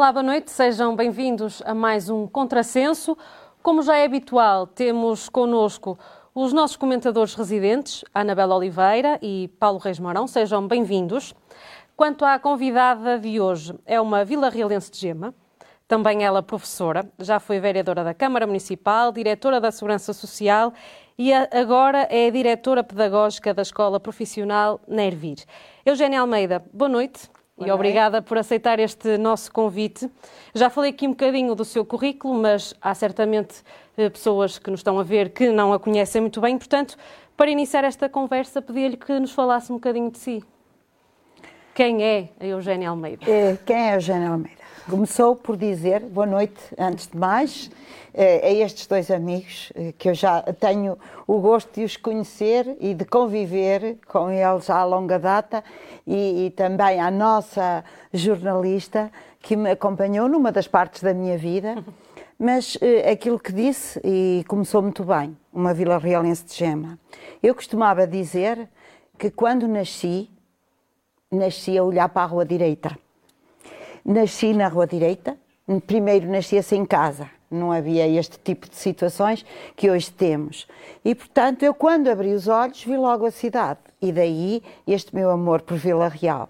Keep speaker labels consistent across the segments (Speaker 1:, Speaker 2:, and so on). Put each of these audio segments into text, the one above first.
Speaker 1: Olá, boa noite, sejam bem-vindos a mais um Contrassenso. Como já é habitual, temos connosco os nossos comentadores residentes, Anabela Oliveira e Paulo Reis Mourão. Sejam bem-vindos. Quanto à convidada de hoje, é uma vila realense de Gema, também ela professora, já foi vereadora da Câmara Municipal, diretora da Segurança Social e agora é diretora pedagógica da Escola Profissional Nervir. Eugénia Almeida, boa noite. Boa e obrigada por aceitar este nosso convite. Já falei aqui um bocadinho do seu currículo, mas há certamente eh, pessoas que nos estão a ver que não a conhecem muito bem. Portanto, para iniciar esta conversa, pedi-lhe que nos falasse um bocadinho de si. Quem é a Eugénia Almeida?
Speaker 2: É, quem é a Eugénia Almeida? Começou por dizer boa noite, antes de mais, eh, a estes dois amigos, eh, que eu já tenho o gosto de os conhecer e de conviver com eles há longa data, e, e também à nossa jornalista que me acompanhou numa das partes da minha vida. Mas eh, aquilo que disse, e começou muito bem, uma Vila Realense de Gema. Eu costumava dizer que quando nasci, nasci a olhar para a rua direita Nasci na Rua Direita, primeiro nascia-se em casa, não havia este tipo de situações que hoje temos. E, portanto, eu quando abri os olhos vi logo a cidade e daí este meu amor por Vila Real.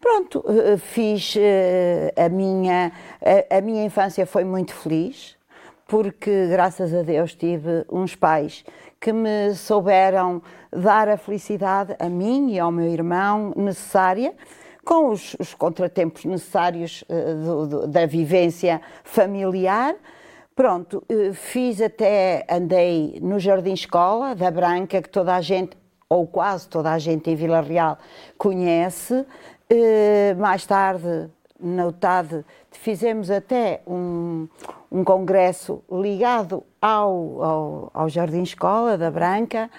Speaker 2: Pronto, eh, fiz eh, a minha, a minha infância foi muito feliz, porque graças a Deus tive uns pais que me souberam dar a felicidade a mim e ao meu irmão necessária com os, os contratempos necessários uh, do, do, da vivência familiar. Pronto, uh, fiz até, andei no Jardim Escola da Branca, que toda a gente, ou quase toda a gente em Vila Real conhece. Uh, mais tarde, na UTAD, fizemos até um, um congresso ligado ao, ao, ao Jardim Escola da Branca.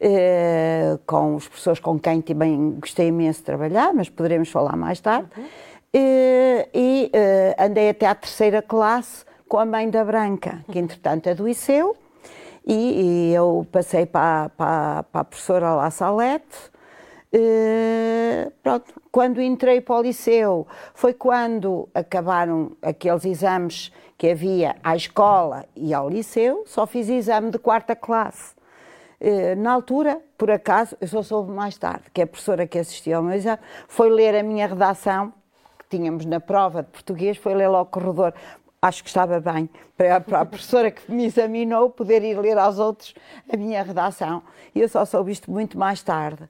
Speaker 2: Eh, com os professores com quem também gostei imenso de trabalhar, mas poderemos falar mais tarde. Uhum. Eh, e eh, andei até à terceira classe com a mãe da Branca, que entretanto adoeceu, e, e eu passei para, para, para a professora La Salete. Uh, pronto, quando entrei para o liceu foi quando acabaram aqueles exames que havia à escola e ao liceu, só fiz exame de quarta classe. Eh, na altura, por acaso, eu só soube mais tarde, que a professora que assistiu ao meu exame foi ler a minha redação, que tínhamos na prova de português, foi ler lá ao corredor. Acho que estava bem para a professora que me examinou poder ir ler aos outros a minha redação. E eu só soube isto muito mais tarde.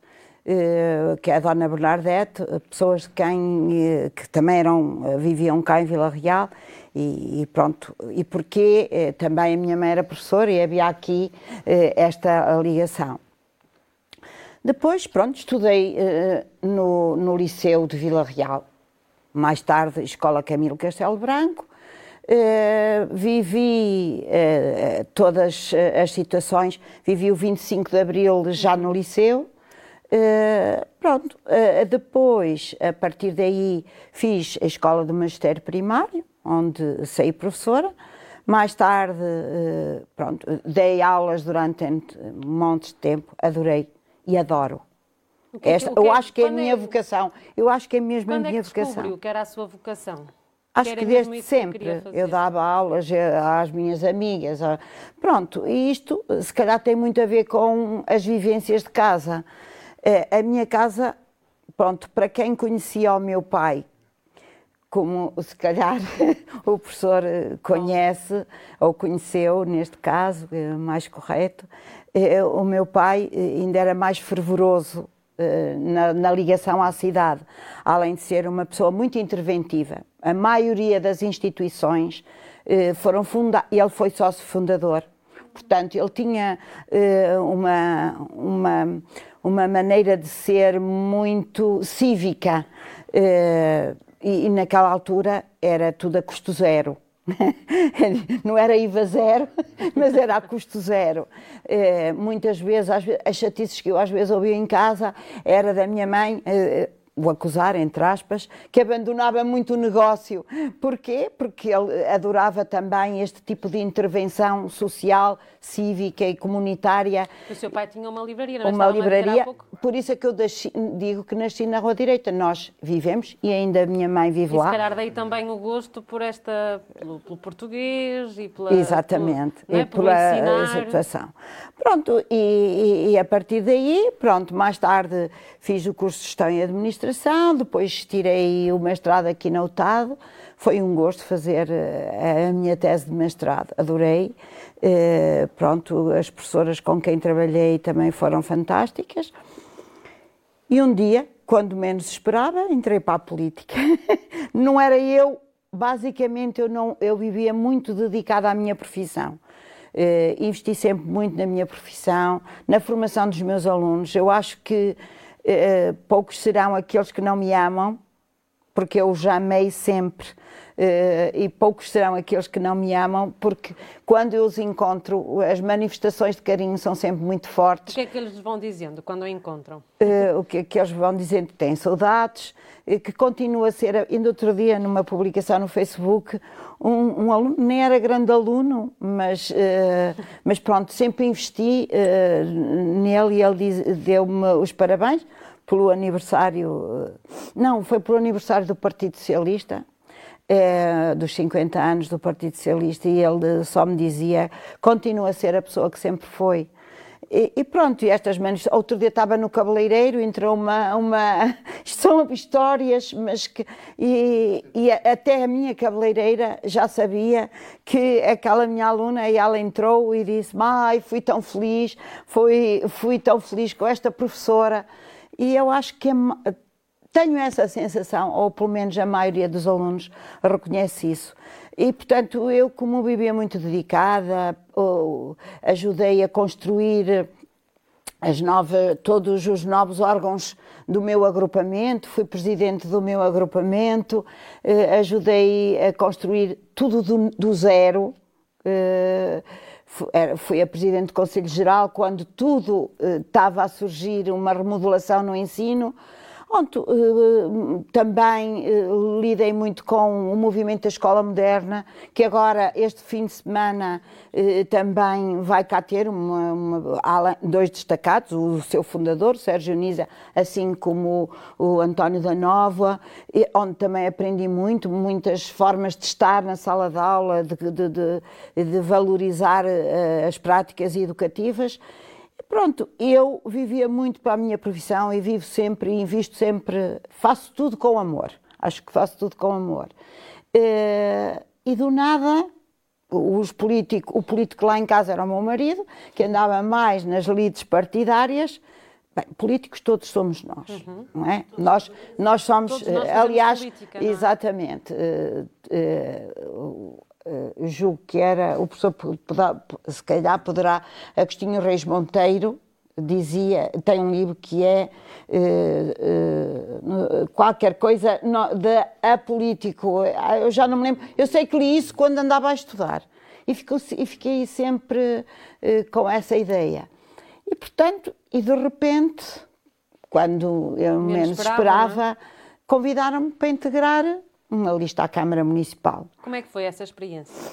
Speaker 2: Eh, que é a Dona Bernadette, pessoas de quem, eh, que também eram, viviam cá em Vila Real. E, e, pronto, e porque eh, também a minha mãe era professora e havia aqui eh, esta ligação. Depois, pronto, estudei eh, no, no Liceu de Vila Real, mais tarde Escola Camilo Castelo Branco, vivi todas as situações, vivi o 25 de Abril já no Liceu, Uh, pronto, uh, depois, a partir daí, fiz a escola de magistério primário, onde saí professora. Mais tarde, uh, pronto, dei aulas durante um monte de tempo, adorei e adoro. Que, Esta, que, eu acho que é a minha é, vocação. Eu acho que é mesmo a minha
Speaker 1: é
Speaker 2: vocação.
Speaker 1: que era a sua vocação?
Speaker 2: Acho que, que desde sempre que eu dava aulas às minhas amigas. Pronto, e isto se calhar tem muito a ver com as vivências de casa. É, a minha casa, pronto, para quem conhecia o meu pai, como se calhar o professor conhece ou conheceu, neste caso, é mais correto, é, o meu pai ainda era mais fervoroso na, na, ligação à cidade, além de ser uma pessoa muito interventiva. A maioria das instituições foram fundadas, ele foi sócio fundador, portanto, ele tinha uma, uma uma maneira de ser muito cívica. Uh, e, e, naquela altura era tudo a custo zero. Não era IVA zero, mas era a custo zero. Uh, muitas vezes, as, chatices que eu às vezes ouvia em casa era da minha mãe. O acusar, entre aspas, que abandonava muito o negócio. Porquê? Porque ele adorava também este tipo de intervenção social, cívica e comunitária.
Speaker 1: O seu pai tinha uma livraria, não é?
Speaker 2: Uma livraria, por isso é que eu digo que nasci na Rua Direita. Nós vivemos e ainda a minha mãe vive
Speaker 1: e
Speaker 2: lá.
Speaker 1: se calhar daí também o gosto por esta, pelo, pelo português e pela...
Speaker 2: Exatamente,
Speaker 1: pelo, é?
Speaker 2: e pela situação. Pronto, e, e, e a partir daí, pronto, mais tarde fiz o curso de Gestão e Administração, depois tirei o mestrado aqui na UTAD. Foi um gosto fazer eh, a minha tese de mestrado, adorei. Uh, pronto, as professoras com quem trabalhei também foram fantásticas. E um dia, quando menos esperava, entrei para a política. não era eu, basicamente eu não, eu vivia muito dedicada à minha profissão. Uh, investi sempre muito na minha profissão, na formação dos meus alunos. Eu acho que poucos serão aqueles que não me amam, porque eu os amei sempre. Uh, e poucos serão aqueles que não me amam, porque quando eu os encontro, as manifestações de carinho são sempre muito fortes.
Speaker 1: O que é que eles vão dizendo quando o encontram?
Speaker 2: Uh, o que é que eles vão dizendo? Têm saudades, uh, que continua a ser. Ainda outro dia, numa publicação no Facebook, um, um aluno, nem era grande aluno, mas, mas pronto, sempre investi nele e ele deu-me os parabéns pelo aniversário. Não, foi pelo aniversário do Partido Socialista é, dos 50 anos do Partido Socialista e ele só me dizia continua a ser a pessoa que sempre foi. E, e pronto, e estas manos, outro dia estava no cabeleireiro, entrou uma, uma são histórias, mas que, e, e até a minha cabeleireira já sabia que aquela minha aluna, e ela entrou e disse, ai, fui tão feliz, fui, fui tão feliz com esta professora, e eu acho que é, tenho essa sensação, ou pelo menos a maioria dos alunos reconhece isso. E, portanto, eu, como vivia muito dedicada, ajudei a construir as todos os novos órgãos do meu agrupamento, fui presidente do meu agrupamento, eh, ajudei a construir tudo do, do zero. Eh, fui a presidente do Conselho Geral quando tudo eh, estava a surgir uma remodelação no ensino. Onde, uh, também uh, lidei muito com o movimento da escola moderna, que agora, este fim de semana, uh, também vai cá ter uma, uma, dois destacados, o seu fundador, Sérgio Nisa, assim como o, o António da Nova, onde também aprendi muito, muitas formas de estar na sala de aula, de, de, de, de valorizar as práticas educativas. Pronto, eu vivia muito para a minha profissão e vivo sempre e invisto sempre, faço tudo com amor. Acho que faço tudo com amor. Eh, e do nada, os político, o político lá em casa era o meu marido, que andava mais nas lides partidárias. Bem, políticos todos somos nós, uhum. não é? Nós, nós somos,
Speaker 1: nós
Speaker 2: eh, aliás,
Speaker 1: política,
Speaker 2: é? exatamente. Uh, uh, julgo que era, o professor, poderá, se calhar poderá, Agostinho Reis Monteiro, dizia, tem um livro que é uh, uh, qualquer coisa no, de apolítico, ah, eu já não me lembro, eu sei que li isso quando andava a estudar e, ficou, e fiquei sempre uh, com essa ideia. E portanto, e de repente, quando eu menos, menos esperava, esperava é? convidaram-me para integrar uma lista à Câmara Municipal.
Speaker 1: Como é que foi essa experiência?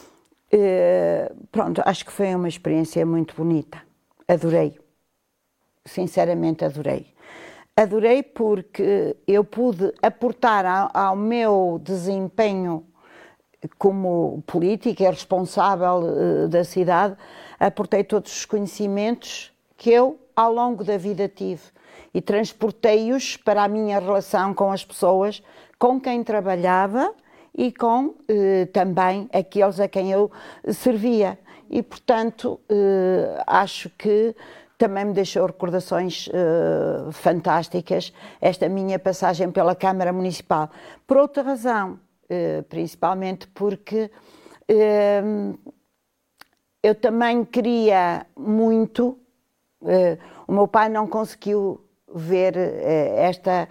Speaker 2: Uh, pronto, acho que foi uma experiência muito bonita. Adorei. Sinceramente, adorei. Adorei porque eu pude aportar ao, ao meu desempenho como política responsável uh, da cidade, aportei todos os conhecimentos que eu, ao longo da vida, tive e transportei-os para a minha relação com as pessoas com quem trabalhava e com eh, também aqueles a quem eu servia. E, portanto, eh, acho que também me deixou recordações eh, fantásticas esta minha passagem pela Câmara Municipal. Por outra razão, eh, principalmente porque eh, eu também queria muito. Eh, o meu pai não conseguiu ver esta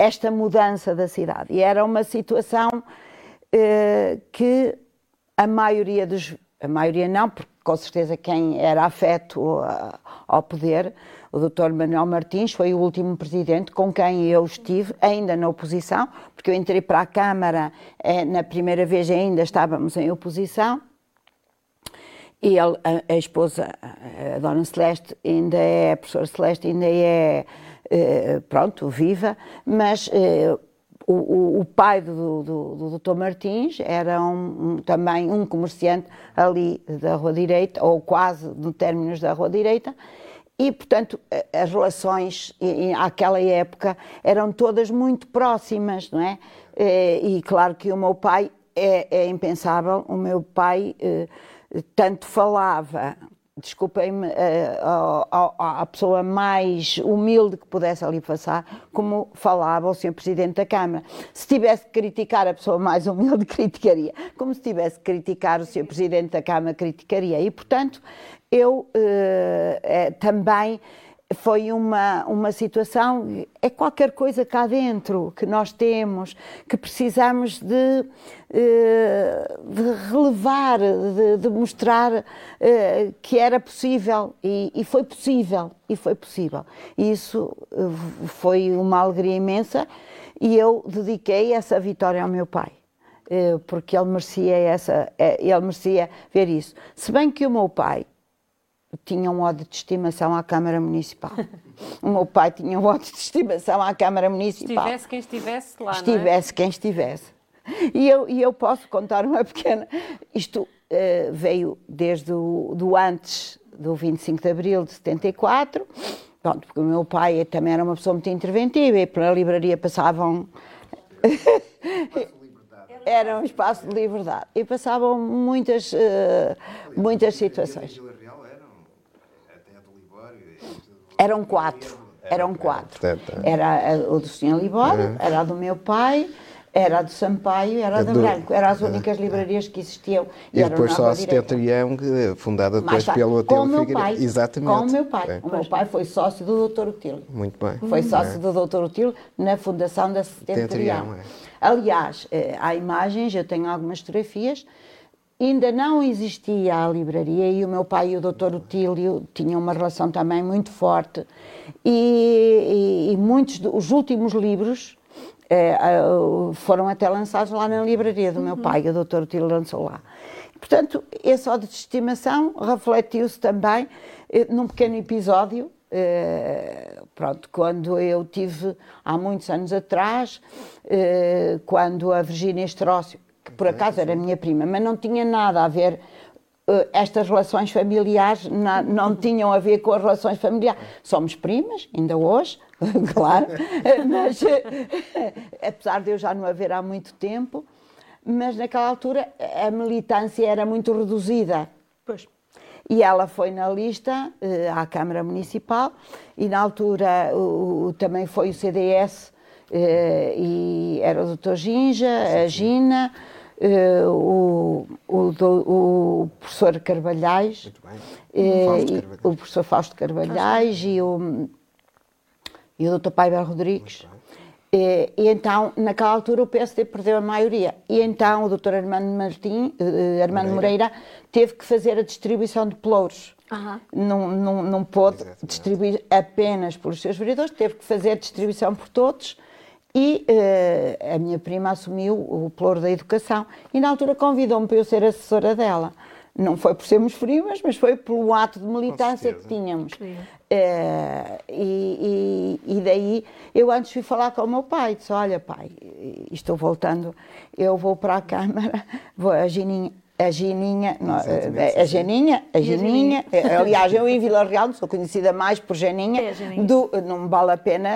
Speaker 2: esta mudança da cidade. E era uma situação eh, que a maioria dos a maioria não, porque com certeza quem era afeto ao poder, o Dr. Manuel Martins, foi o último presidente com quem eu estive, ainda na oposição, porque eu entrei para a Câmara, eh, na primeira vez ainda estávamos em oposição, e ele, a, a, esposa, a Dona Celeste, ainda é, a professora Celeste, ainda é, eh, pronto, viva, mas eh, o, o, pai do, do, do Dr. Martins era um, um, também um comerciante ali da Rua Direita, ou quase no términos da Rua Direita, e, portanto, as relações àquela época eram todas muito próximas, não é? Eh, e claro que o meu pai é, é impensável, o meu pai tanto falava, desculpem-me, a, pessoa mais humilde que pudesse ali passar, como falava o Sr. Presidente da Câmara. Se tivesse que criticar a pessoa mais humilde, criticaria. Como se tivesse que criticar o Sr. Presidente da Câmara, criticaria. E, portanto, eu uh, também foi uma, uma situação, é qualquer coisa cá dentro que nós temos, que precisamos de, eh, de relevar, de, de mostrar eh, que era possível e, e, foi possível, e foi possível. Isso eh, foi uma alegria imensa e eu dediquei essa vitória ao meu pai porque ele merecia essa, ele merecia ver isso. Se bem que o meu pai tinha um ódio de estimação à Câmara Municipal. o meu pai tinha um ódio de estimação à Câmara Municipal.
Speaker 1: Estivesse quem estivesse lá,
Speaker 2: Estivesse
Speaker 1: é?
Speaker 2: quem estivesse. E eu, e eu posso contar uma pequena... Isto uh, veio desde o do antes do 25 de Abril de 74, pronto, porque o meu pai também era uma pessoa muito interventiva e pela livraria passavam... era um espaço de liberdade e passavam muitas, uh, muitas situações. Eram quatro. Eram quatro. Era o do Sr. Libório, era a do meu pai, era a do Sampaio e era a da Branco. Eram as únicas livrarias que existiam.
Speaker 3: E, e depois só a Setetrião, fundada depois pelo Hotel
Speaker 2: Figueiredo. Exatamente. Com o meu pai. É. O meu pai foi sócio do Dr. Otílio.
Speaker 3: Muito bem.
Speaker 2: Foi sócio é. do Dr. Otílio na fundação da Setetrião. É. Aliás, eh, há imagens, eu tenho algumas fotografias, ainda não existia a livraria e o meu pai e o Dr. Otílio tinham uma relação também muito forte e, e, e muitos dos últimos livros eh, foram até lançados lá na livraria do meu uhum. pai, o Dr. Otílio lançou lá. Portanto, esse ódio de estimação refletiu-se também eh, num pequeno episódio Uh, pronto, quando eu tive há muitos anos atrás, uh, quando a Virgínia Estrócio, que por acaso era minha prima, mas não tinha nada a ver uh, estas relações familiares na, não tinham a ver com as relações familiares. Somos primas, ainda hoje, claro, mas apesar de eu já não haver há muito tempo, mas naquela altura a militância era muito reduzida.
Speaker 1: Pois.
Speaker 2: E ela foi na lista uh, à Câmara Municipal e na altura uh, também foi o CDS Uh, e era o Dr. Ginja, a Gina, o, o, do, o, professor Carvalhais, uh, o professor Fausto Carvalhais e o, e o Dr. Paiber Rodrigues. E, e, então, naquela altura, o PSD perdeu a maioria. E então o Dr. Armando, Martim, Armando Moreira. Moreira teve que fazer a distribuição de pelouros. Uhum. Não, não, não pôde Exatamente. distribuir apenas por os seus vereadores, teve que fazer a distribuição por todos e uh, a minha prima assumiu o ploro da educação e na altura convidou-me para eu ser assessora dela. Não foi por sermos primas, mas foi pelo ato de militância que tínhamos. Uh, e, e, e, daí eu antes fui falar com o meu pai, disse, olha pai, estou voltando, eu vou para a Câmara, vou a Gininha, a Geninha, a Geninha, a Geninha, aliás, eu em Vila Real sou conhecida mais por Geninha, é, do, não me vale a pena,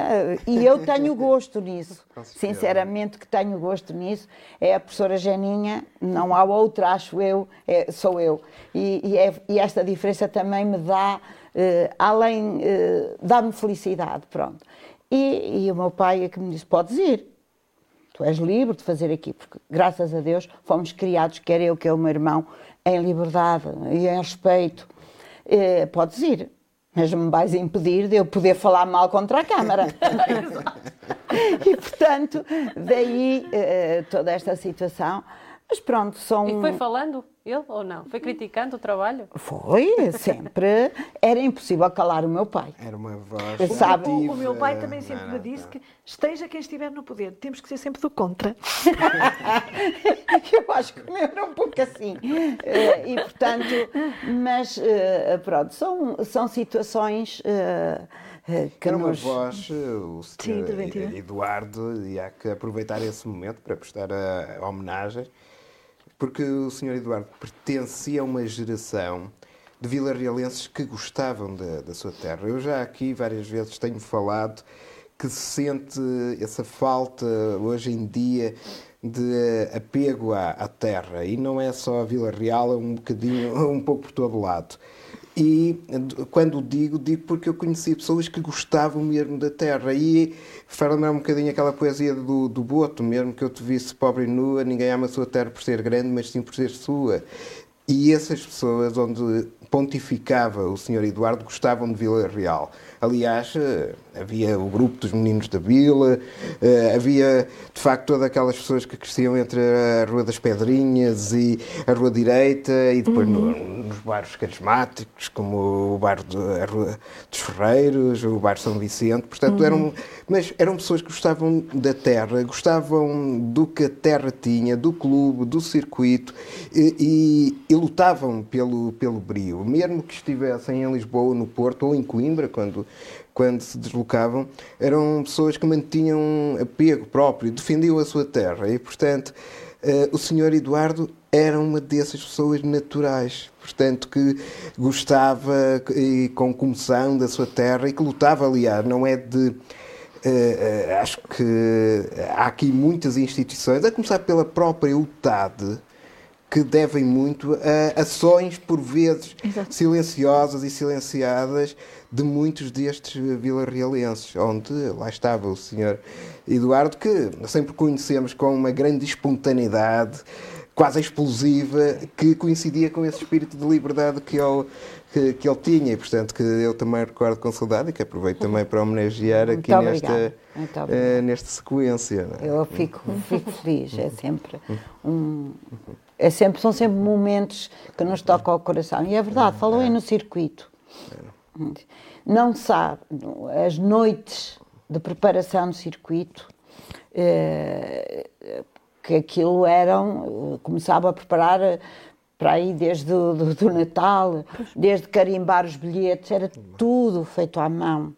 Speaker 2: e eu tenho gosto nisso, sinceramente que tenho gosto nisso, é a professora Geninha, não há outra, acho eu, é, sou eu, e, e, é, e, esta diferença também me dá, uh, além, uh, dá-me felicidade, pronto. E, e o meu pai é que me disse, podes ir, Tu és livre de fazer aqui, porque graças a Deus fomos criados, quer eu, quer o meu irmão, em liberdade e em respeito. Eh, podes ir, mas me vais impedir de eu poder falar mal contra a Câmara. e portanto, daí eh, toda esta situação. Mas pronto, são.
Speaker 1: E foi falando? ele ou não? Foi criticando o trabalho?
Speaker 2: Foi, sempre. Era impossível calar o meu pai.
Speaker 3: Era uma voz.
Speaker 2: Sabe?
Speaker 4: O, o meu pai também sempre me disse que esteja quem estiver no poder, temos que ser sempre do contra.
Speaker 2: Eu acho que o meu era um pouco assim. Eh, E portanto, mas eh, pronto, são, são situações eh, que
Speaker 3: Era uma
Speaker 2: nos.
Speaker 3: voz, o senhor
Speaker 4: interventiva.
Speaker 3: Eduardo, e há que aproveitar esse momento para prestar a homenagem, porque o senhor Eduardo pertencia a uma geração de vilarrealenses que gostavam da, da sua terra. Eu já aqui várias vezes tenho falado que se sente essa falta hoje em dia de apego à, à terra e não é só a Vila Real, é um bocadinho, um pouco por todo lado. E quando digo, digo porque eu conheci pessoas que gostavam mesmo da terra. E faz lembrar um bocadinho aquela poesia do, do Boto, mesmo que eu te visse pobre e nua, ninguém ama a sua terra por ser grande, mas sim por ser sua. E essas pessoas, onde pontificava o Sr. Eduardo, gostavam de Vila Real. Aliás, eh, havia o grupo dos meninos da Vila, eh, havia de facto todas aquelas pessoas que cresciam entre a Rua das Pedrinhas e a Rua Direita, e depois no- nos bairros carismáticos, como o bairro de, a Rua dos Ferreiros, o bairro São Vicente. Portanto, eram, mas eram pessoas que gostavam da terra, gostavam do que a terra tinha, do clube, do circuito e, e- e lutavam pelo, pelo brio. Mesmo que estivessem em Lisboa, no Porto ou em Coimbra, quando, quando se deslocavam, eram pessoas que mantinham um apego próprio, defendiam a sua terra e, portanto, eh, o senhor Eduardo era uma dessas pessoas naturais, portanto, que gostava e com comoção da sua terra e que lutava, aliás, não é de. eh, acho que há aqui muitas instituições, a começar pela própria UTAD, que devem muito a ações, por vezes, silenciosas e silenciadas de muitos destes vilarrealenses, onde lá estava o senhor Eduardo, que sempre conhecemos com uma grande espontaneidade, quase explosiva, que coincidia com esse espírito de liberdade que ele, que, que ele tinha, e portanto que eu também recordo com saudade e que aproveito também para homenagear aqui nesta,
Speaker 2: obrigada.
Speaker 3: nesta sequência. é?
Speaker 2: Eu fico, fico feliz, é sempre um. É sempre, são sempre momentos que nos tocam ao coração. E é verdade, falou aí no circuito. Não sabe, as noites de preparação do circuito, eh, que aquilo eram, começava a preparar eh, para aí desde o do, do Natal, desde carimbar os bilhetes, era tudo feito à mão.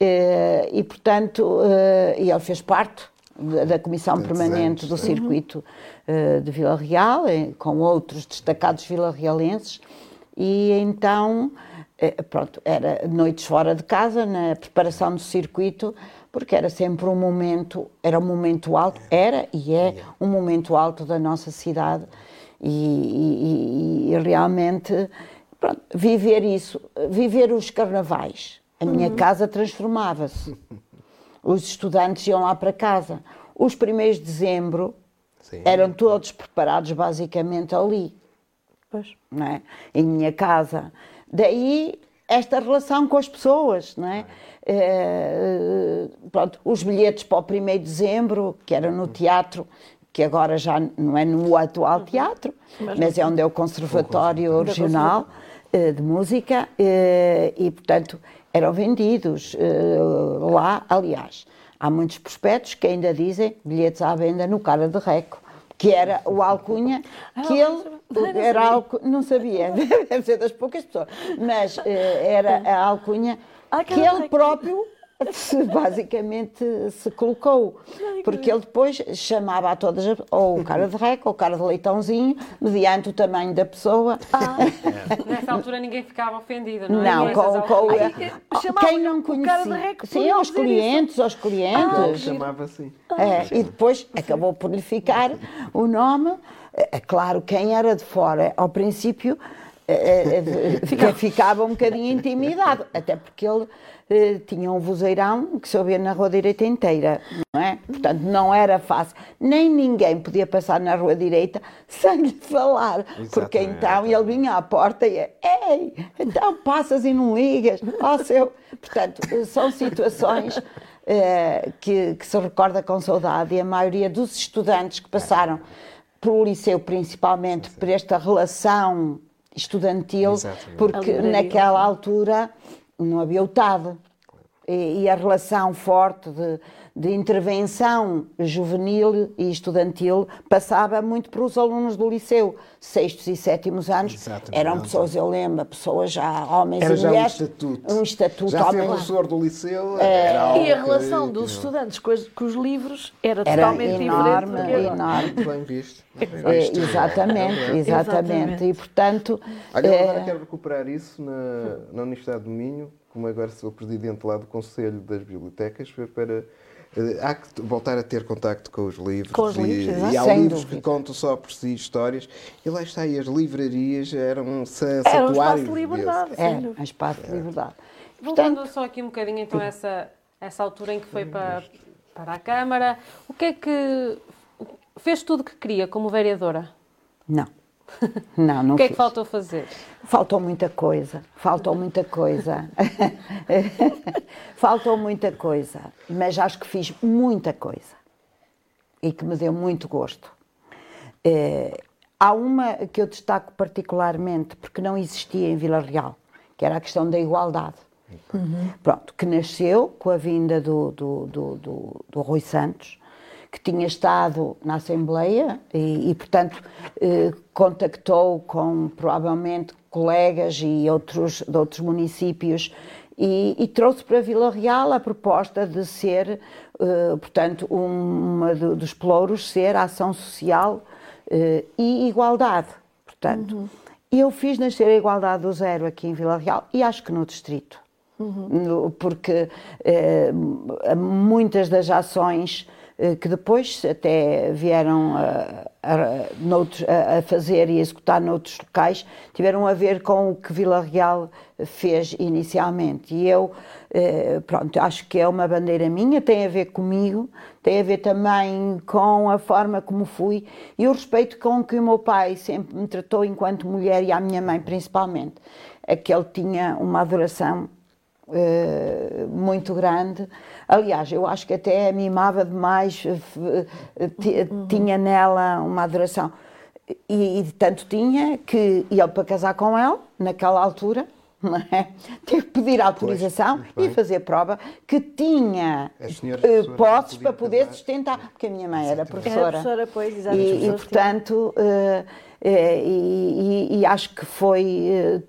Speaker 2: Eh, e, portanto, eh, e ele fez parte da, Comissão Permanente do. Circuito eh, de Vila Real, eh, com outros destacados vilarrealenses, e então, eh, pronto, era noites fora de casa, na preparação do circuito, porque era sempre um momento, era um momento alto, era e é um momento alto da nossa cidade, e, e- e- e realmente, pronto, viver isso, viver os carnavais. A minha casa transformava-se. Os estudantes iam lá para casa. Os primeiros de dezembro
Speaker 3: Sim.
Speaker 2: eram todos preparados basicamente ali,
Speaker 4: Pois.
Speaker 2: não é? em minha casa. Daí esta relação com as pessoas, não é? Eh, pronto, os bilhetes para o 1 de dezembro, que era no teatro, que agora já não é no atual teatro, mas é onde é o Conservatório Regional eh, de Música, eh, e portanto eram vendidos lá, aliás. Há muitos prospectos que ainda dizem bilhetes à venda no Cara de Reco, que era o Alcunha, que ele
Speaker 4: não
Speaker 2: era
Speaker 4: sabia.
Speaker 2: alcu- não sabia, deve ser das poucas pessoas, mas eh, era a alcunha
Speaker 4: Ah,
Speaker 2: que ele próprio se, basicamente se colocou, porque ele depois chamava a todas, as- ou o cara de reco, ou o cara de leitãozinho, mediante o tamanho da pessoa.
Speaker 1: Nessa altura ninguém ficava ofendido, não é?
Speaker 2: Não, com, com.
Speaker 4: Ai, chamava
Speaker 2: quem não
Speaker 4: o cara de
Speaker 2: conhecia. Sim, aos
Speaker 4: dizer isso.
Speaker 2: clientes, aos clientes.
Speaker 3: chamava assim.
Speaker 2: É, e depois acabou por lhe ficar o nome. É claro, quem era de fora, ao princípio, é, é, fica- ficava um bocadinho intimidado, até porque ele eh, tinha um vozeirão que se ouvia na rua direita inteira, não é? Portanto, não era fácil. Nem ninguém podia passar na rua direita sem lhe falar, porque
Speaker 3: Exatamente.
Speaker 2: então ele vinha à porta e Ei, então passas e não ligas, ó seu. Portanto, são situações eh, que, que se recorda com saudade e a maioria dos estudantes que passaram pelo liceu principalmente, por esta relação estudantil,
Speaker 3: Exatamente.
Speaker 2: porque naquela altura não havia o TAD. E, e a relação forte de, de intervenção juvenil e estudantil passava muito para os alunos do liceu. Sextos e sétimos anos
Speaker 3: Exatamente.
Speaker 2: eram pessoas, eu lembro, pessoas já, homens
Speaker 3: Era
Speaker 2: e
Speaker 3: já um
Speaker 2: mulheres.
Speaker 3: estatuto.
Speaker 2: Um estatuto,
Speaker 3: Já ser
Speaker 2: homens-
Speaker 3: professor do liceu
Speaker 2: É.
Speaker 3: era
Speaker 4: E a relação
Speaker 3: que
Speaker 4: dos estudantes com, as- com os livros era,
Speaker 2: Era
Speaker 4: totalmente
Speaker 2: enorme,
Speaker 4: diferente.
Speaker 2: enorme.
Speaker 3: Muito bem visto.
Speaker 2: É,
Speaker 3: visto.
Speaker 2: exatamente,
Speaker 3: É
Speaker 2: exatamente.
Speaker 4: Exatamente.
Speaker 2: E portanto.
Speaker 3: Olha, eu
Speaker 2: é,
Speaker 3: agora quero recuperar isso na, na Universidade do Minho, como agora sou presidente lá do Conselho das Bibliotecas, foi para. Eh, há que voltar a ter contacto com os livros.
Speaker 4: Com os
Speaker 3: e,
Speaker 4: livros, exato.
Speaker 3: e há
Speaker 2: Sem
Speaker 3: livros
Speaker 2: dúvida.
Speaker 3: que contam só por si histórias. E lá está, e as livrarias eram sa-
Speaker 4: Era um espaço de liberdade.
Speaker 2: é, um espaço de liberdade.
Speaker 1: Voltando só aqui um bocadinho então a essa, essa altura em que foi para, para a Câmara, o que é que fez tudo o que queria como vereadora?
Speaker 2: Não. Não, não
Speaker 1: O que é que
Speaker 2: fiz.
Speaker 1: faltou fazer?
Speaker 2: Faltou muita coisa, faltou muita coisa. faltou muita coisa, mas acho que fiz muita coisa e que me deu muito gosto. Eh, há uma que eu destaco particularmente porque não existia em Vila Real, que era a questão da igualdade. Pronto, que nasceu com a vinda do, do, do, do, do Rui Santos, que tinha estado na Assembleia e, e, portanto, eh, contactou com provavelmente colegas e outros de outros municípios e, e trouxe para Vila Real a proposta de ser, eh, portanto, um, uma do- dos pelouros ser ação social eh, e igualdade. Portanto, eu fiz nascer a igualdade do zero aqui em Vila Real e acho que no distrito. No- Porque eh, muitas das ações que depois até vieram a, a- noutros- a- fazer e executar noutros locais tiveram a ver com o que Vila Real fez inicialmente. E eu, eh, pronto, acho que é uma bandeira minha, tem a ver comigo, tem a ver também com a forma como fui e o respeito com que o meu pai sempre me tratou enquanto mulher e a minha mãe principalmente. É que ele tinha uma adoração eh, muito grande. Aliás, eu acho que até mimava demais, eh, eh, ti- tinha nela uma adoração. E, e tanto tinha que ele para casar com ela, naquela altura, é? teve que pedir autorização
Speaker 3: bem.
Speaker 2: e fazer prova que tinha
Speaker 3: professoras
Speaker 2: posses para poder
Speaker 3: casar.
Speaker 2: sustentar, porque a minha mãe era
Speaker 4: Era
Speaker 2: professora.
Speaker 4: professora, pois,
Speaker 2: E, e, portanto, eh, e, e- e acho que foi,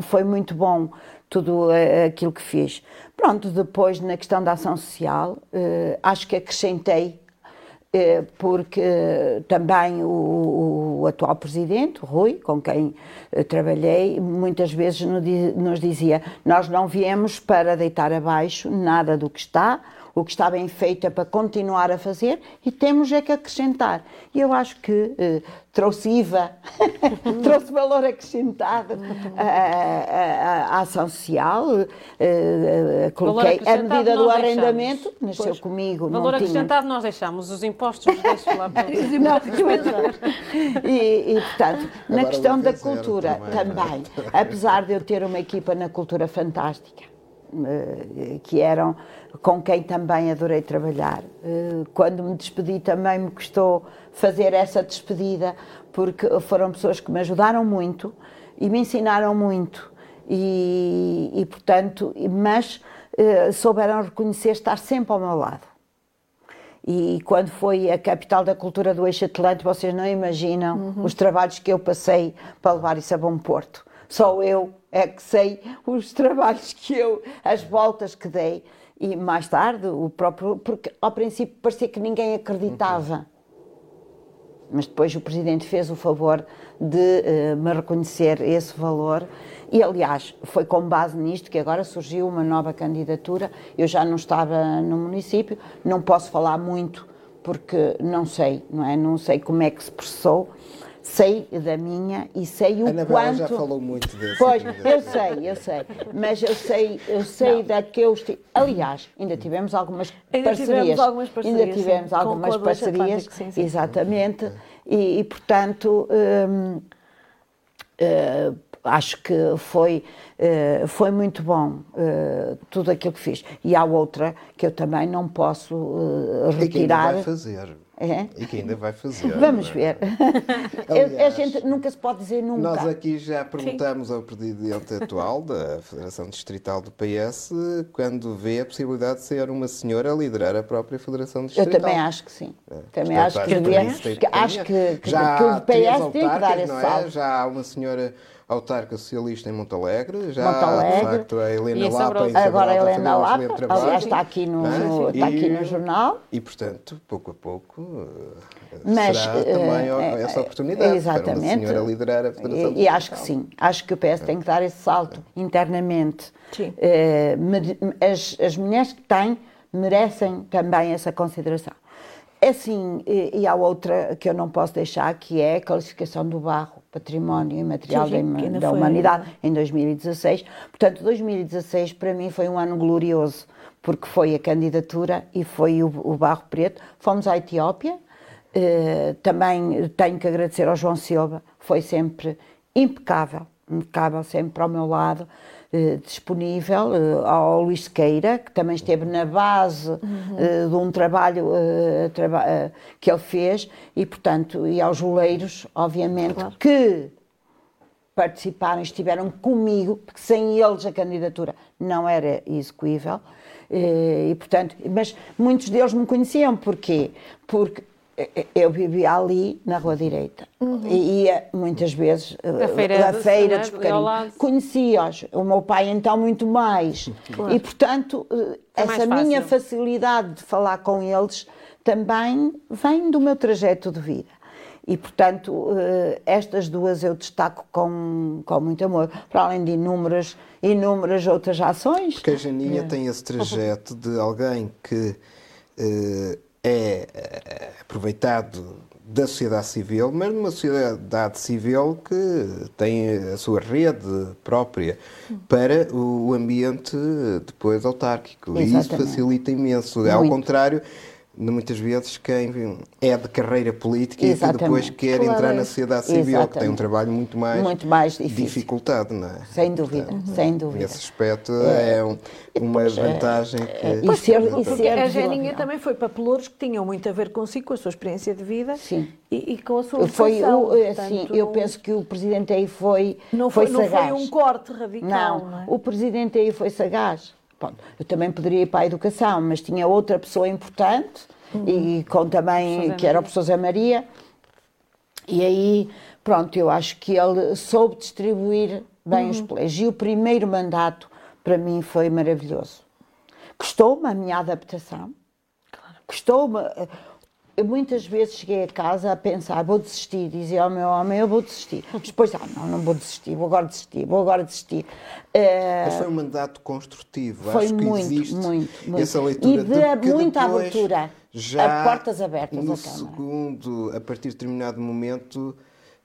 Speaker 2: foi muito bom tudo eh, aquilo que fiz. Pronto, depois na questão da ação social, eh, acho que acrescentei, eh, porque também o, o atual presidente, Rui, com quem trabalhei, muitas vezes nos dizia: Nós não viemos para deitar abaixo nada do que está, o que está bem feito é para continuar a fazer e temos é que acrescentar. E eu acho que eh, trouxe IVA, trouxe valor acrescentado à, à- à ação social, eh, eh, coloquei a
Speaker 1: acrescentado
Speaker 2: medida do arrendamento,
Speaker 1: deixamos.
Speaker 2: nasceu
Speaker 1: Pois.
Speaker 2: comigo,
Speaker 1: Valor
Speaker 2: não tinha.
Speaker 1: acrescentado nós deixamos, os impostos deixo lá para
Speaker 2: Não, e, e, portanto, na
Speaker 3: Agora
Speaker 2: questão
Speaker 3: vou
Speaker 2: da cultura
Speaker 3: também.
Speaker 2: também, apesar de eu ter uma equipa na cultura fantástica, eh, que eram com quem também adorei trabalhar. Eh, Quando me despedi também me custou fazer essa despedida, porque foram pessoas que me ajudaram muito e me ensinaram muito. E, e, portanto, mas eh, souberam reconhecer estar sempre ao meu lado. E quando foi a capital da cultura do Eixo Atlântico, vocês não imaginam os trabalhos que eu passei para levar isso a bom porto. Só eu é que sei os trabalhos que eu, as voltas que dei. E mais tarde, o próprio. Porque ao princípio parecia que ninguém acreditava. Mas depois o Presidente fez o favor de eh, me reconhecer esse valor. E, aliás, foi com base nisto que agora surgiu uma nova candidatura. Eu já não estava no município, não posso falar muito porque não sei, não é? Não sei como é que se processou. Sei da minha e sei o
Speaker 3: A Anabela
Speaker 2: quanto.
Speaker 3: já falou muito desse.
Speaker 2: Pois,
Speaker 3: aqui,
Speaker 2: eu sei, eu sei. Mas eu sei, eu sei daqueles. ti- Aliás, ainda tivemos algumas
Speaker 4: Ainda
Speaker 2: parcerias.
Speaker 4: tivemos algumas parcerias,
Speaker 2: Ainda tivemos
Speaker 4: sim, com-
Speaker 2: algumas parcerias.
Speaker 4: Sim, sim.
Speaker 2: Exatamente. E, e, portanto. hum, eh, acho que foi, eh, foi muito bom eh, tudo aquilo que fiz. E há outra que eu também não posso eh,
Speaker 3: E que ainda
Speaker 2: retirar.
Speaker 3: vai fazer.
Speaker 2: É?
Speaker 3: E que ainda vai fazer.
Speaker 2: Vamos
Speaker 3: é?
Speaker 2: ver.
Speaker 3: Aliás,
Speaker 2: a gente nunca se pode dizer nunca.
Speaker 3: Nós aqui já perguntamos ao presidente atual da Federação Distrital do PS quando vê a possibilidade de ser uma senhora a liderar a própria Federação
Speaker 2: Eu
Speaker 3: Distrital.
Speaker 2: também acho que sim. Também
Speaker 3: Portanto,
Speaker 2: acho que
Speaker 3: tem
Speaker 2: que
Speaker 3: que
Speaker 2: acho que, que,
Speaker 3: já
Speaker 2: que o PS tem que dar esse
Speaker 3: não é?
Speaker 2: salto.
Speaker 3: Já há uma senhora autarca socialista em Montalegre, já
Speaker 2: Monte Alegre.
Speaker 3: de facto a Helena
Speaker 1: E
Speaker 3: Lapa em
Speaker 2: Agora a Helena
Speaker 3: um
Speaker 2: Lapa,
Speaker 3: trabalho.
Speaker 2: aliás, está aqui no,
Speaker 3: é?
Speaker 2: no- está aqui
Speaker 3: E-
Speaker 2: no jornal.
Speaker 3: E, portanto, pouco a pouco, eh,
Speaker 2: Mas,
Speaker 3: será
Speaker 2: eh,
Speaker 3: também
Speaker 2: eh,
Speaker 3: essa oportunidade para uma
Speaker 2: exatamente.
Speaker 3: senhora liderar a Federação
Speaker 2: E, e acho que sim, acho que o PS tem que dar esse salto internamente.
Speaker 4: Sim.
Speaker 2: Mere- as, as mulheres que têm merecem também essa consideração. É Assim, e, e há outra que eu não posso deixar, que é a qualificação do barro, património imaterial da, da
Speaker 4: foi-
Speaker 2: humanidade, em 2016. Portanto, 2016 para mim foi um ano glorioso, porque foi a candidatura e foi o, o barro preto. Fomos à Etiópia, eh, também tenho que agradecer ao João Silva, foi sempre impecável, impecável, sempre ao meu lado, eh, disponível, eh, ao Luís Sequeira, que também esteve na base eh, de um trabalho traba- que ele fez, e portanto, e aos goleiros, obviamente, que participaram, estiveram comigo, porque sem eles a candidatura não era execuível. E, portanto, mas muitos deles me conheciam, porquê? Porque eu vivia ali na Rua Direita e ia muitas vezes eh,
Speaker 1: A feira
Speaker 2: feira dos Pequeninos. Conhecia-os, o meu pai então muito mais. E, portanto, eh,
Speaker 1: É
Speaker 2: essa minha facilidade de falar com eles também vem do meu trajeto de vida. E, portanto, eh, estas duas eu destaco com, com muito amor, para além de inúmeras, inúmeras outras ações.
Speaker 3: Porque a Janinha tem esse trajeto de alguém que eh, é eh, aproveitado da sociedade civil, mas numa sociedade civil que tem a sua rede própria para o ambiente depois autárquico. E isso
Speaker 2: Exatamente.
Speaker 3: facilita imenso. É ao
Speaker 2: Muito.
Speaker 3: contrário muitas vezes quem é de carreira política e que depois
Speaker 2: Exatamente.
Speaker 3: quer
Speaker 4: Claro,
Speaker 3: entrar
Speaker 4: é
Speaker 3: na sociedade civil, que tem um
Speaker 2: Exatamente.
Speaker 3: trabalho muito mais,
Speaker 2: Muito mais difícil.
Speaker 3: dificultado, não é?
Speaker 2: Sem dúvida,
Speaker 3: Portanto,
Speaker 2: sem dúvida.
Speaker 3: Nesse aspecto é, um- uma vantagem que.
Speaker 2: E ser, e
Speaker 4: Porque
Speaker 2: ser
Speaker 4: a
Speaker 2: Real.
Speaker 4: também foi para pelouros que tinham muito a ver consigo, com a sua experiência de vida
Speaker 2: Sim.
Speaker 4: E, e com a sua
Speaker 2: Foi o, assim,
Speaker 4: Portanto,
Speaker 2: eu penso que o presidente aí foi,
Speaker 4: não foi, não foi um corte radical,
Speaker 2: Não,
Speaker 4: não, é?
Speaker 2: o presidente aí foi sagaz. Bom, eu também poderia ir para a educação, mas tinha outra pessoa importante e com também que era o professor Zé Maria. E aí, pronto, eu acho que ele soube distribuir bem os players. E o primeiro mandato para mim foi maravilhoso. Custou-me a minha adaptação. Custou-me. Eu muitas vezes cheguei a casa a pensar, vou desistir, dizia ao meu homem, eu vou desistir. Depois, ah, não, não vou desistir, vou agora desistir, vou agora desistir. Eh,
Speaker 3: Mas foi um mandato construtivo.
Speaker 2: Foi
Speaker 3: Acho que
Speaker 2: muito,
Speaker 3: existe
Speaker 2: muito, muito.
Speaker 3: essa leitura
Speaker 2: E de
Speaker 3: que
Speaker 2: muita abertura,
Speaker 3: Já
Speaker 2: a portas abertas
Speaker 3: no segundo, a partir de determinado momento,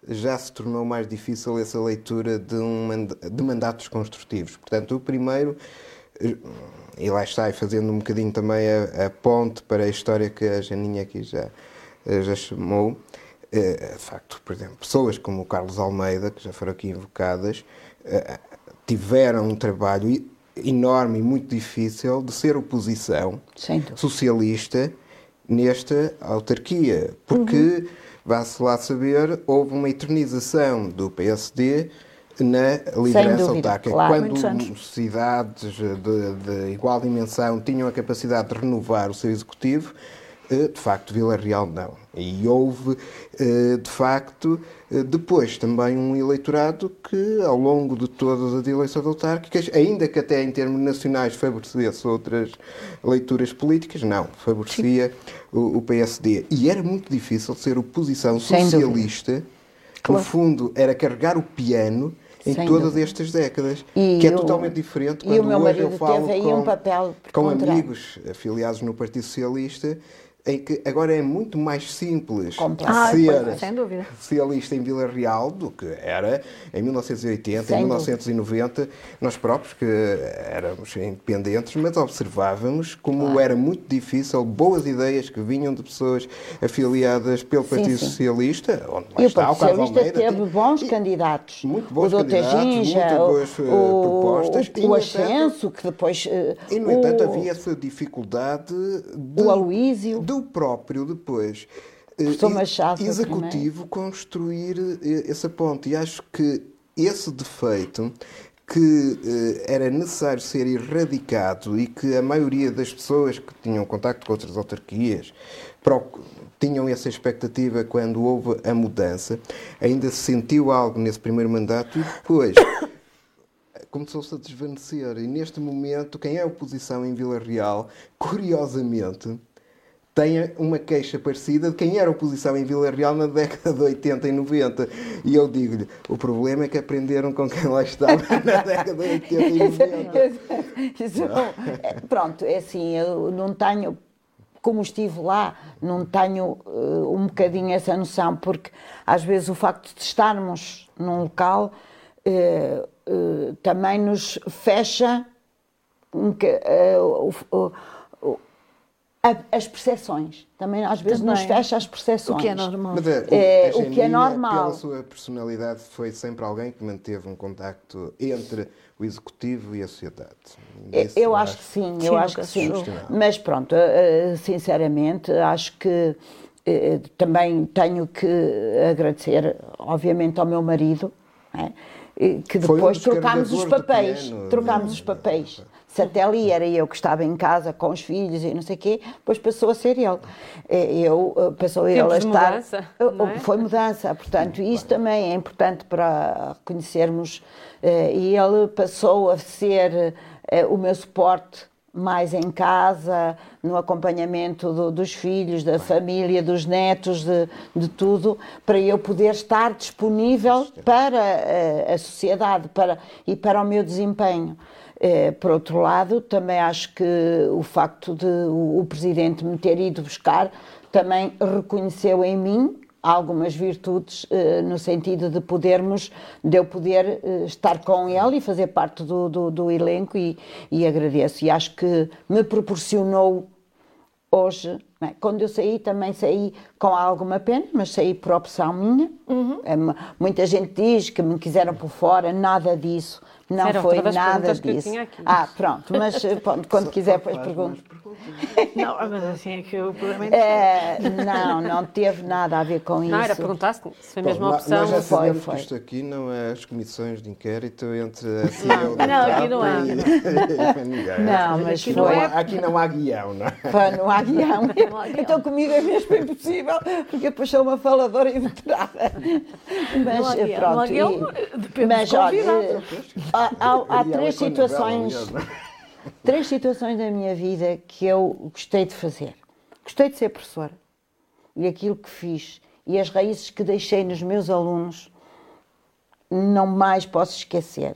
Speaker 3: já se tornou mais difícil essa leitura de, um de mandatos construtivos. Portanto, o primeiro, eh, e lá está, e fazendo um bocadinho também a, a ponte para a história que a Janinha aqui já, já chamou, eh, de facto, por exemplo, pessoas como o Carlos Almeida, que já foram aqui invocadas, eh, tiveram um trabalho enorme e muito difícil de ser oposição socialista nesta autarquia, porque,
Speaker 2: Uhum.
Speaker 3: vá-se lá saber, houve uma eternização do PSD na liderança
Speaker 2: dúvida,
Speaker 3: autárquica.
Speaker 2: claro.
Speaker 3: Quando cidades de, de igual dimensão tinham a capacidade de renovar o seu executivo, eh, de facto, Vila Real não. E houve, eh, de facto, eh, depois também um eleitorado que, ao longo de todas as eleições autárquicas, ainda que até em termos nacionais favorecesse outras leituras políticas, não, favorecia o, o PSD. E era muito difícil ser oposição socialista, que no fundo era carregar o piano em
Speaker 2: Sem
Speaker 3: todas
Speaker 2: dúvida.
Speaker 3: estas décadas,
Speaker 2: E
Speaker 3: que é
Speaker 2: o-
Speaker 3: totalmente diferente quando
Speaker 2: o meu
Speaker 3: hoje eu
Speaker 2: marido
Speaker 3: falo com,
Speaker 2: um papel
Speaker 3: com amigos afiliados no Partido Socialista, em que agora é muito mais simples.
Speaker 4: Ah,
Speaker 3: ser
Speaker 4: pois, sem dúvida.
Speaker 3: socialista em Vila Real do que era em 1980,
Speaker 2: Sem
Speaker 3: em
Speaker 2: dúvida.
Speaker 3: 1990, nós próprios que éramos independentes, mas observávamos como era muito difícil boas ideias que vinham de pessoas afiliadas pelo
Speaker 2: Sim,
Speaker 3: Partido
Speaker 2: sim.
Speaker 3: Socialista, onde lá
Speaker 2: E o
Speaker 3: está
Speaker 2: Partido Socialista
Speaker 3: Almeida,
Speaker 2: teve bons
Speaker 3: e-
Speaker 2: candidatos.
Speaker 3: muito bons
Speaker 2: o
Speaker 3: candidatos,
Speaker 2: Ginja,
Speaker 3: muito
Speaker 2: o,
Speaker 3: boas, eh,
Speaker 2: o-
Speaker 3: propostas,
Speaker 2: o,
Speaker 3: no
Speaker 2: Ascenso, que depois... eh,
Speaker 3: E, no entanto,
Speaker 2: o-
Speaker 3: havia essa dificuldade de,
Speaker 2: O Aloísio.
Speaker 3: do próprio depois
Speaker 2: Machado,
Speaker 3: executivo construir essa ponte. E acho que esse defeito que eh, era necessário ser erradicado e que a maioria das pessoas que tinham contacto com outras autarquias tinham essa expectativa quando houve a mudança, ainda se sentiu algo nesse primeiro mandato e depois começou-se a desvanecer. E neste momento, quem é oposição em Vila Real, curiosamente, tem uma queixa parecida de quem era oposição em Vila Real na década de 80 e 90. E eu digo-lhe, o problema é que aprenderam com quem lá estava na década de 80 e 90.
Speaker 2: Isso, é, pronto, é assim, eu não tenho, como estive lá, não tenho uh, um bocadinho essa noção, porque às vezes o facto de estarmos num local uh, uh, também nos fecha um, o as percepções. Também às vezes Também. nos fecha as percepções.
Speaker 4: O que é normal.
Speaker 3: Mas, é, o, o que é normal. Pela sua personalidade, foi sempre alguém que manteve um contacto entre o executivo e a sociedade.
Speaker 2: Isso eu acho que sim, eu acho que sim. Mas pronto, eh, eh, sinceramente, acho que eh, também tenho que agradecer, obviamente, ao meu marido, é? que depois um trocámos os papéis. Trocámos os papéis se até ali era eu que estava em casa com os filhos e não sei o quê, depois passou a ser ele. Eh, eu, eh, passou
Speaker 1: ele
Speaker 2: a estar.
Speaker 1: Mudança, eh,
Speaker 2: é? Foi mudança, portanto, isso também é importante para reconhecermos. E ele passou a ser o meu suporte mais em casa, no acompanhamento do, dos filhos, da família, dos netos, de, de, tudo, para eu poder estar disponível para a, a sociedade para, e para o meu desempenho. Eh, por outro lado, também acho que o facto de o, o Presidente me ter ido buscar também reconheceu em mim algumas virtudes eh, no sentido de podermos, de eu poder eh, estar com ele e fazer parte do, do, do elenco e, e, agradeço. E acho que me proporcionou hoje, é? quando eu saí também saí com alguma pena, mas saí por opção minha. Uhum. É, muita gente diz que me quiseram por fora, nada disso. Não foi nada disso. Ah, pronto, mas eh, pronto, quando quiser, depois pergunto.
Speaker 4: Não, mas assim é que o problema é,
Speaker 2: é Não, não teve nada a ver com isso.
Speaker 1: Não, era perguntar se foi a mesma opção.
Speaker 3: Nós já foi, foi. que isto aqui não é as comissões de inquérito entre a CEO
Speaker 4: Não, não aqui não há.
Speaker 2: Não, mas
Speaker 3: aqui, não há, aqui não há guião, não
Speaker 2: é? Não há guião. Então comigo é mesmo impossível, porque depois sou uma faladora inveterada. Mas pronto. Não há guião,
Speaker 4: depende mas, olha,
Speaker 2: há, há, há três situações, três situações da minha vida que eu gostei de fazer. Gostei de ser professora e aquilo que fiz e as raízes que deixei nos meus alunos não mais posso esquecer.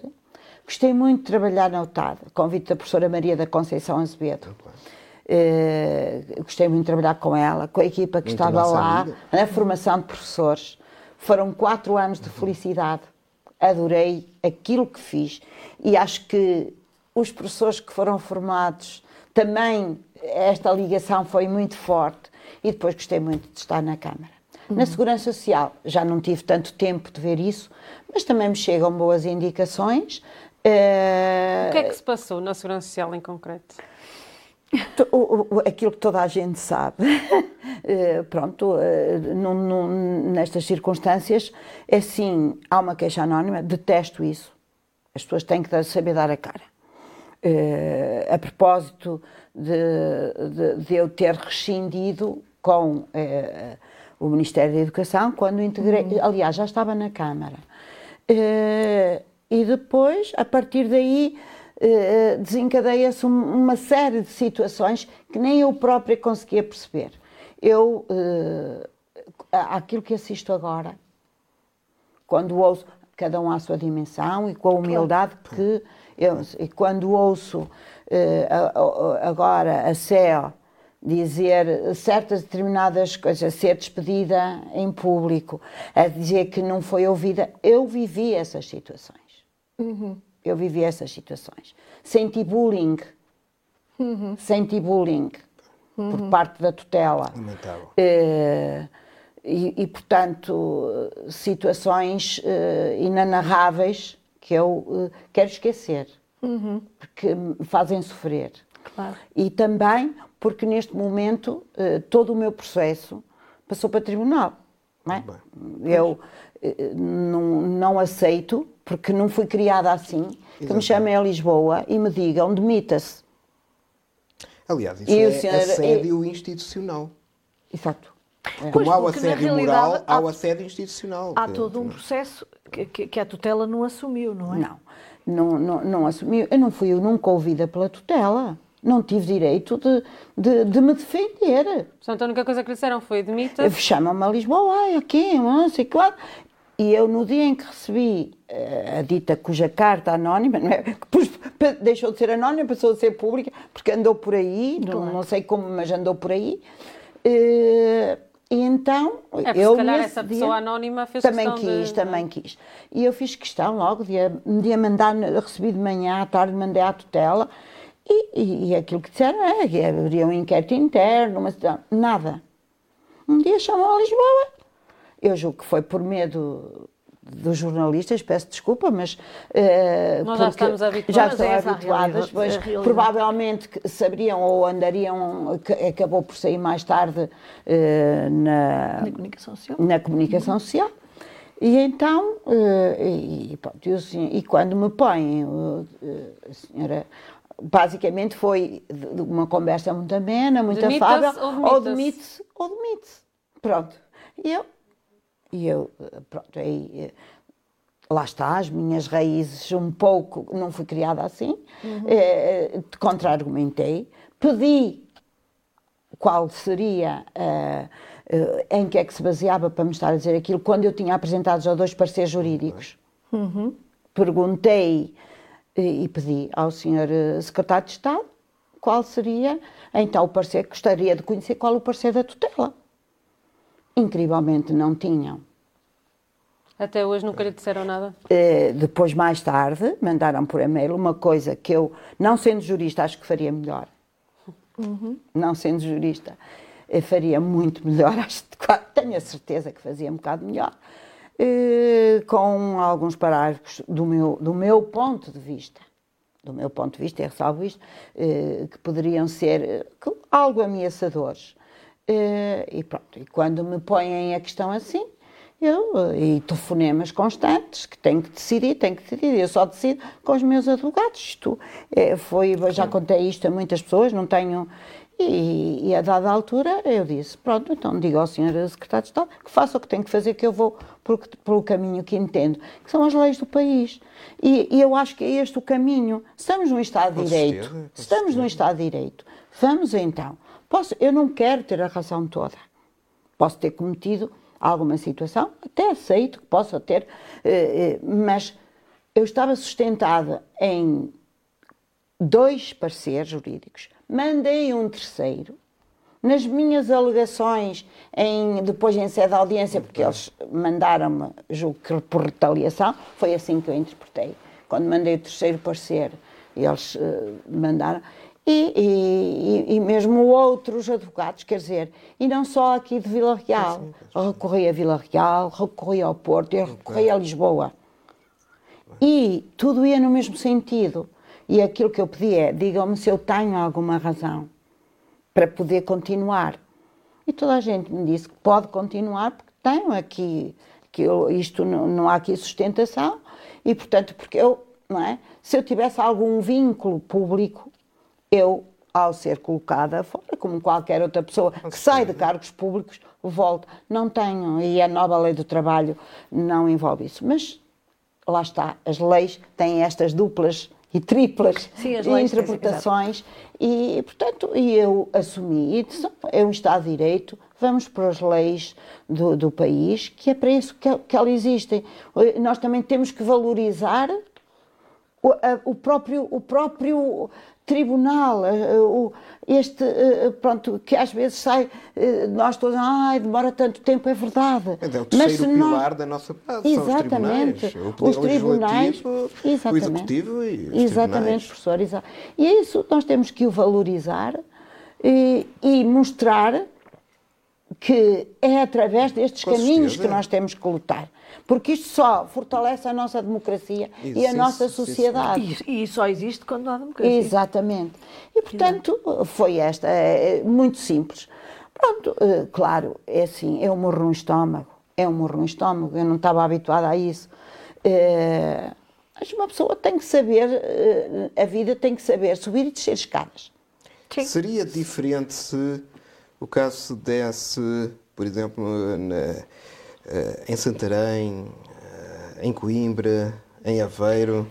Speaker 2: Gostei muito de trabalhar na UTAD, convite da professora Maria da Conceição Azevedo. Uh, gostei muito de trabalhar com ela, com a equipa que muito estava lá, amiga. na formação de professores. Foram quatro anos de felicidade adorei aquilo que fiz e acho que os professores que foram formados também esta ligação foi muito forte e depois gostei muito de estar na Câmara. Uhum. Na Segurança Social já não tive tanto tempo de ver isso, mas também me chegam boas indicações.
Speaker 1: Uh... O que é que se passou na Segurança Social em concreto?
Speaker 2: Aquilo que toda a gente sabe, eh, pronto, eh, nestas circunstâncias, é sim, há uma queixa anónima, detesto isso. As pessoas têm que saber dar a cara. Eh, a propósito de, de, de eu ter rescindido com o Ministério da Educação, quando integrei, uhum. aliás, já estava na Câmara. e depois, a partir daí, desencadeia-se uma série de situações que nem eu própria conseguia perceber. Eu, uh, aquilo que assisto agora, quando ouço, cada um à sua dimensão e com a humildade que eu, e quando ouço agora a CEO dizer certas determinadas coisas, ser despedida em público, a dizer que não foi ouvida, eu vivi essas situações. Uhum. Eu vivi essas situações. Senti bullying. Uhum. Senti bullying uhum. por parte da tutela. Uh, e, e, portanto, situações uh, inanarráveis que eu uh, quero esquecer, uhum. porque me fazem sofrer. Claro. E também porque neste momento uh, todo o meu processo passou para tribunal. Não é? Eu não, não aceito, porque não fui criada assim, Exatamente. que me chamem a Lisboa e me digam demita-se.
Speaker 3: Aliás, isso e é senhor, assédio institucional.
Speaker 2: Exato.
Speaker 3: É. Como há o assédio moral, há o assédio institucional.
Speaker 4: Há todo um processo que, que, a tutela não assumiu, não é?
Speaker 2: Não, não, não, não assumiu. Eu não fui eu nunca ouvida pela tutela. Não tive direito de, de, de me defender.
Speaker 1: Portanto, a única coisa que lhe disseram foi demita.
Speaker 2: Chama-me a Lisboa, aqui, não sei claro. E eu, no dia em que recebi uh, a dita cuja carta anónima, não é? Depois deixou de ser anónima, passou a ser pública, porque andou por aí, claro. não, não, sei como, mas andou por aí. Uh, e então,
Speaker 1: é, eu se calhar essa dia, pessoa anónima fez
Speaker 2: também quis, de... também quis. E eu fiz questão logo de, de a mandar, recebi de manhã, à tarde mandei à tutela, e, e, e aquilo que disseram é que haveria um inquérito interno, mas nada. Um dia chamou a Lisboa. Eu julgo que foi por medo dos jornalistas, peço desculpa, mas
Speaker 1: uh, Nós já estamos habituadas,
Speaker 2: já estão é habituadas, pois provavelmente saberiam ou andariam, que acabou por sair mais tarde uh, na,
Speaker 4: na, comunicação social.
Speaker 2: Na comunicação social. E então, uh, e, pronto, eu, e quando me põem, a senhora, basicamente foi uma conversa muito amena, muito afável, ou demite-se, ou demite-se. Pronto. E eu, e eu, pronto, aí eh, lá está, as minhas raízes um pouco, não fui criada assim, uhum. eh, contra-argumentei, pedi qual seria, uh, em que é que se baseava para me estar a dizer aquilo, quando eu tinha apresentado já dois pareceres jurídicos. Uhum. Perguntei e, e pedi ao senhor secretário de Estado qual seria, então, o parecer, gostaria de conhecer qual o parecer da tutela incrivelmente não tinham.
Speaker 1: Até hoje nunca lhe disseram nada?
Speaker 2: Uh, depois, mais tarde, mandaram por e-mail uma coisa que eu, não sendo jurista, acho que faria melhor. Uhum. Não sendo jurista, faria muito melhor, acho, tenho a certeza que fazia um bocado melhor, uh, com alguns parágrafos do meu, do meu ponto de vista. Do meu ponto de vista, é ressalvo isto, uh, que poderiam ser algo ameaçadores Uh, e pronto, e quando me põem a questão assim, eu, e telefonemas constantes, que tenho que decidir, tenho que decidir, eu só decido com os meus advogados. Isto é, foi, já contei isto a muitas pessoas, não tenho. E, e, a dada altura eu disse: pronto, então digo ao senhor secretário de Estado que faça o que tem que fazer, que eu vou pelo, pelo caminho que entendo, que são as leis do país. E, e eu acho que é este o caminho. Estamos num Estado de Direito, estamos num Estado de Direito, vamos então Posso, eu não quero ter a razão toda. Posso ter cometido alguma situação, até aceito que possa ter, eh, eh, mas eu estava sustentada em dois pareceres jurídicos, mandei um terceiro. Nas minhas alegações, em, depois em sede de audiência, porque eles mandaram-me, julgo que por retaliação, foi assim que eu interpretei. Quando mandei o terceiro parecer, eles uh, mandaram e, e, e, mesmo outros advogados, quer dizer, e não só aqui de Vila Real. Recorri a Vila Real, recorri ao Porto, eu recorri a Lisboa. E tudo ia no mesmo sentido. E aquilo que eu pedi é: digam-me se eu tenho alguma razão para poder continuar. E toda a gente me disse que pode continuar porque tenho aqui, que eu, isto não, não há aqui sustentação, e portanto, porque eu, não é? Se eu tivesse algum vínculo público, eu, ao ser colocada fora, como qualquer outra pessoa que sai de cargos públicos, volta. Não tenho, e a nova lei do trabalho não envolve isso. Mas lá está, as leis têm estas duplas e triplas Sim, interpretações e, portanto, e eu assumi, e é um Estado de Direito, vamos para as leis do, do país, que é para isso que, que elas existem. Nós também temos que valorizar o, a, o próprio, o próprio tribunal, eh, este, eh, pronto, que às vezes sai, eh, nós todos, ai, demora tanto tempo, é verdade.
Speaker 3: É, é o terceiro Mas pilar nós... da nossa paz,
Speaker 2: exatamente,
Speaker 3: são os tribunais. O
Speaker 2: tribunais,
Speaker 3: exatamente, o executivo e os
Speaker 2: Exatamente, professor, exa... e é isso, nós temos que o valorizar e, e mostrar que é através destes Com caminhos certeza. que nós temos que lutar. Porque isto só fortalece a nossa democracia
Speaker 3: Isso,
Speaker 2: e a
Speaker 3: isso,
Speaker 2: nossa
Speaker 3: isso,
Speaker 2: sociedade.
Speaker 4: E, e só existe quando há democracia.
Speaker 2: Exatamente. E, portanto, foi esta, é, é muito simples. Pronto, eh, claro, é assim, é um morro no estômago, é um morro no estômago, eu não estava habituada a isso. Eh, Mas uma pessoa tem que saber, eh, a vida tem que saber subir e descer escadas.
Speaker 4: Sim.
Speaker 3: Seria diferente se o caso se desse, por exemplo, na- em Santarém, eh, em Coimbra, em Aveiro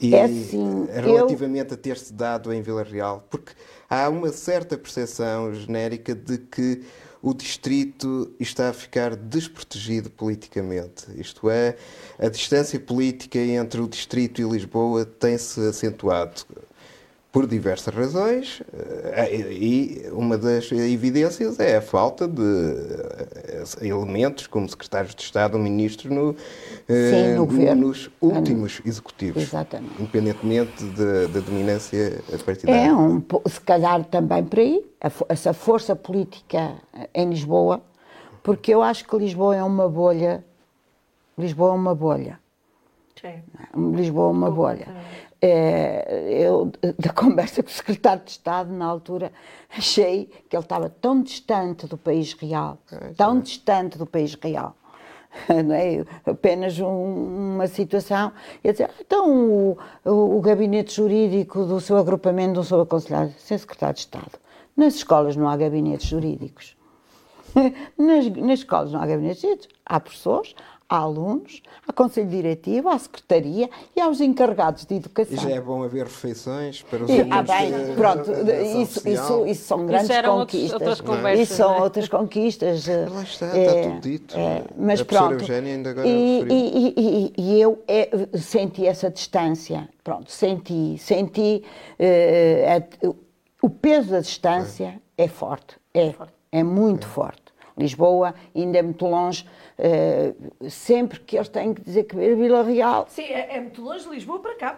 Speaker 3: e
Speaker 2: É assim,
Speaker 3: relativamente a ter-se dado em Vila Real? Porque há uma certa percepção genérica de que o distrito está a ficar desprotegido politicamente. Isto é, a distância política entre o distrito e Lisboa tem-se acentuado por diversas razões eh, e uma das evidências é a falta de eh, elementos como secretários de Estado ou ministros no, eh,
Speaker 2: Sim, no governo.
Speaker 3: nos últimos executivos,
Speaker 2: Exatamente.
Speaker 3: independentemente da, dominância partidária.
Speaker 2: É um, se calhar também por aí, essa força política em Lisboa, porque eu acho que Lisboa é uma bolha. Lisboa é uma bolha.
Speaker 4: Sim.
Speaker 2: Lisboa é uma bolha. É, eu, da conversa com o secretário de Estado, na altura, achei que ele estava tão distante do país real, tão distante do país real. Não é? Apenas um- uma situação. Eu dizer, "Ah, então o, o, o gabinete jurídico do seu agrupamento, do seu aconselhado, sem secretário de Estado. Nas escolas não há gabinetes jurídicos. Nas, nas escolas não há gabinetes jurídicos. Há professores, há alunos, há conselho diretivo, há secretaria e há os encarregados de
Speaker 3: E
Speaker 2: educação.
Speaker 3: já é bom haver refeições para os
Speaker 2: E,
Speaker 3: alunos
Speaker 2: ah, bem,
Speaker 3: de-
Speaker 2: pronto, isso, isso, isso são grandes
Speaker 1: eram outros-
Speaker 2: conquistas.
Speaker 1: outras conversas,
Speaker 2: isso são
Speaker 1: é?
Speaker 2: outras conquistas. eh,
Speaker 3: Lá está, está
Speaker 2: é,
Speaker 3: tudo dito.
Speaker 2: é, mas
Speaker 3: A
Speaker 2: pronto.
Speaker 3: Ainda agora
Speaker 2: e,
Speaker 3: referiu.
Speaker 2: e, e- e eu é, senti essa distância. Pronto, senti, senti eh, a- o peso da distância é, forte, é, é muito forte. Lisboa ainda é muito longe. eh, sempre que eles têm que dizer que ver Vila Real,
Speaker 4: Sim, é, é muito longe de Lisboa para cá.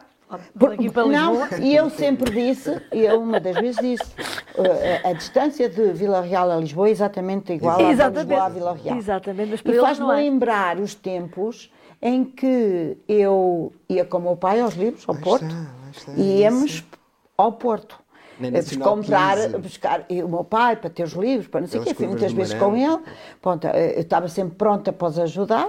Speaker 2: por-
Speaker 4: Daqui para
Speaker 2: não,
Speaker 4: Lisboa.
Speaker 2: e eu sempre disse, e eu uma das vezes disse, eh, a, a distância de Vila Real a Lisboa é exatamente igual à de Lisboa a Vila Real.
Speaker 4: Exatamente, mas para
Speaker 2: E faz-me
Speaker 4: é.
Speaker 2: lembrar os tempos em que eu ia com o meu pai aos livros, ao Porto,
Speaker 3: está, lá está,
Speaker 2: e íamos
Speaker 3: isso.
Speaker 2: ao Porto.
Speaker 3: Na
Speaker 2: eh,
Speaker 3: Nacional
Speaker 2: comprar,
Speaker 3: 15.
Speaker 2: buscar e o meu pai para ter os livros, para não sei o quê. Fui muitas vezes com ele. Pronto, eh, eu estava sempre pronta para os ajudar,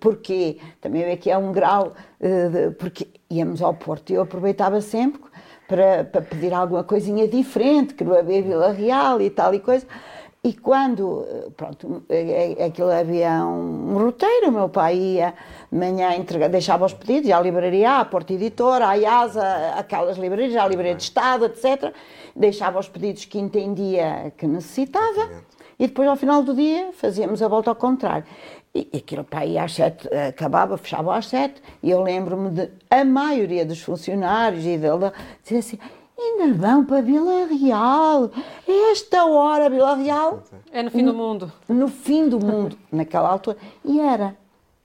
Speaker 2: porque também aqui é um grau, eh, porque íamos ao Porto e eu aproveitava sempre para, para pedir alguma coisinha diferente, que não havia Vila Real e tal e coisa. E quando, pronto, eh, eh, aquilo havia um roteiro, o meu pai ia de manhã entregar, deixava os pedidos, à livraria, à Porta Editora, à IASA, aquelas livrarias, à Livraria de Estado, etc. Deixava os pedidos que entendia que necessitava e depois ao final do dia fazíamos a volta ao contrário. E aquilo para aí às sete, acabava, fechava às sete, e eu lembro-me de a maioria dos funcionários e dele dizer assim, ainda vão para Vila Real, esta hora Vila Real,
Speaker 1: É no fim do mundo.
Speaker 2: no fim do mundo, naquela altura, e era.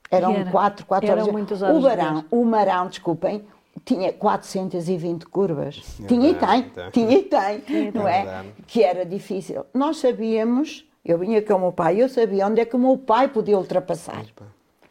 Speaker 2: Eram
Speaker 4: E era.
Speaker 2: quatro, quatro
Speaker 4: Eram
Speaker 2: horas.
Speaker 4: muitas horas
Speaker 2: o Barão, o Marão, desculpem, tinha 420 curvas. Tinha e tem,
Speaker 3: então.
Speaker 2: tinha e tem, não é? Que era difícil. Nós sabíamos, eu vinha com o meu pai, eu sabia onde é que o meu pai podia ultrapassar.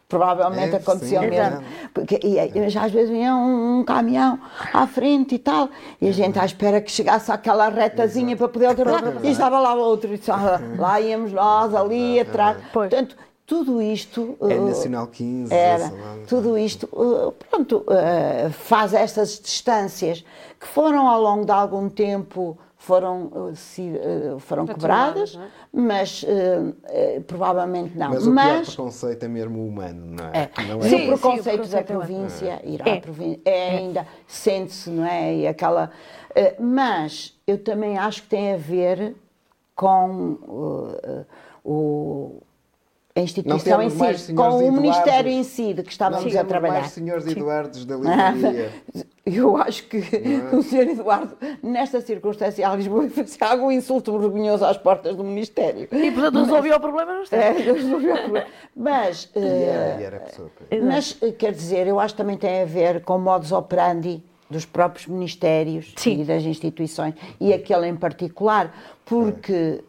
Speaker 2: Provavelmente
Speaker 3: É,
Speaker 2: aconteceu
Speaker 3: sim,
Speaker 2: mesmo.
Speaker 3: é.
Speaker 2: Porque e, e, às vezes vinha um, um caminhão à frente e tal, e a gente à espera que chegasse àquela retazinha para poder ultrapassar, e estava lá outro, e só, lá íamos nós, ali atrás.
Speaker 4: Pois.
Speaker 2: Portanto, tudo isto.
Speaker 3: É
Speaker 2: uh,
Speaker 3: Nacional 15.
Speaker 2: era.
Speaker 3: lá.
Speaker 2: Tudo isto, uh, pronto, uh, faz estas distâncias que foram ao longo de algum tempo foram, uh, se- uh, foram quebradas,
Speaker 1: não é?
Speaker 2: mas uh, uh, provavelmente não.
Speaker 3: Mas o pior
Speaker 2: Mas,
Speaker 3: preconceito é mesmo humano, não é?
Speaker 2: é,
Speaker 3: Não
Speaker 2: e
Speaker 4: Sim,
Speaker 2: o
Speaker 4: sim,
Speaker 2: preconceito
Speaker 4: o
Speaker 2: da
Speaker 4: é
Speaker 2: província, ir
Speaker 4: É.
Speaker 2: à província, é ainda, sente-se, não é? E aquela, uh, mas eu também acho que tem a ver com uh, uh, o, a instituição em si, com o. Ministério em si de que estávamos a trabalhar.
Speaker 3: mais senhores Eduardos da livraria.
Speaker 2: Eu acho que
Speaker 3: é?
Speaker 2: o Sr. Eduardo, nesta circunstância, a Lisboa fez algum insulto vergonhoso às portas do Ministério.
Speaker 4: E portanto resolveu o problema, não está.
Speaker 2: É, resolveu o problema. Mas,
Speaker 3: E
Speaker 2: eh,
Speaker 3: era, e era pessoa. para-
Speaker 2: mas, eh, quer dizer, eu acho que também tem a ver com o modus operandi dos próprios ministérios
Speaker 4: Sim.
Speaker 2: e das instituições, e aquele em particular, porque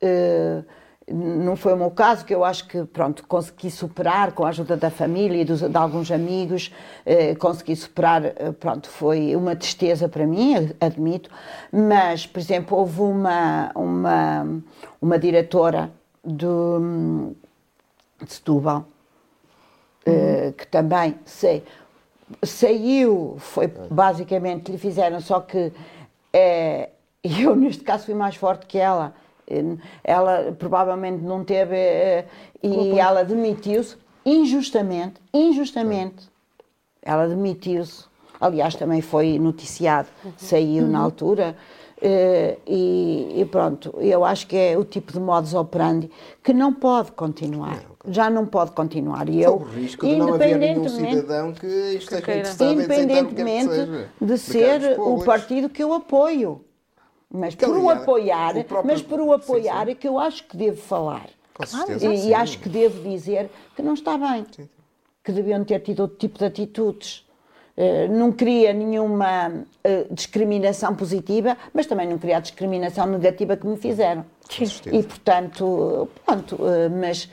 Speaker 2: eh, não foi o meu caso, que eu acho que pronto, consegui superar com a ajuda da família e dos, de alguns amigos, eh, consegui superar, eh, pronto, foi uma tristeza para mim, admito, mas, por exemplo, houve uma, uma, uma diretora do, de Setúbal, uhum. que também sei, saiu, foi basicamente, lhe fizeram, só que eu neste caso fui mais forte que ela, ela provavelmente não teve eh, e ela demitiu-se injustamente, injustamente. Ela demitiu-se. Aliás, também foi noticiado, uhum. saiu uhum. na altura. Uh, e, e, pronto, eu acho que é o tipo de modus operandi que não pode continuar. Já não pode continuar. E eu,
Speaker 3: o risco de não haver nenhum cidadão que esteja
Speaker 2: independentemente de ser o partido que eu apoio. Mas por o apoiar, o mas por o apoiar sim, sim. é que eu acho que devo falar.
Speaker 3: Com certeza,
Speaker 2: e, acho que devo dizer que não está bem. Sim. Que deviam ter tido outro tipo de atitudes. Uh, não queria nenhuma uh, discriminação positiva, mas também não queria a discriminação negativa que me fizeram. E portanto, pronto, uh, mas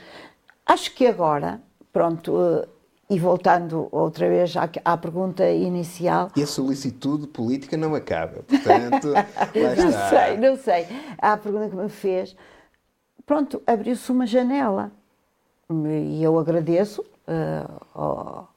Speaker 2: acho que agora, pronto, e voltando outra vez à, à, pergunta inicial.
Speaker 3: E a solicitude política não acaba, portanto.
Speaker 2: não sei, não sei. A pergunta que me fez, pronto, abriu-se uma janela. E eu agradeço uh,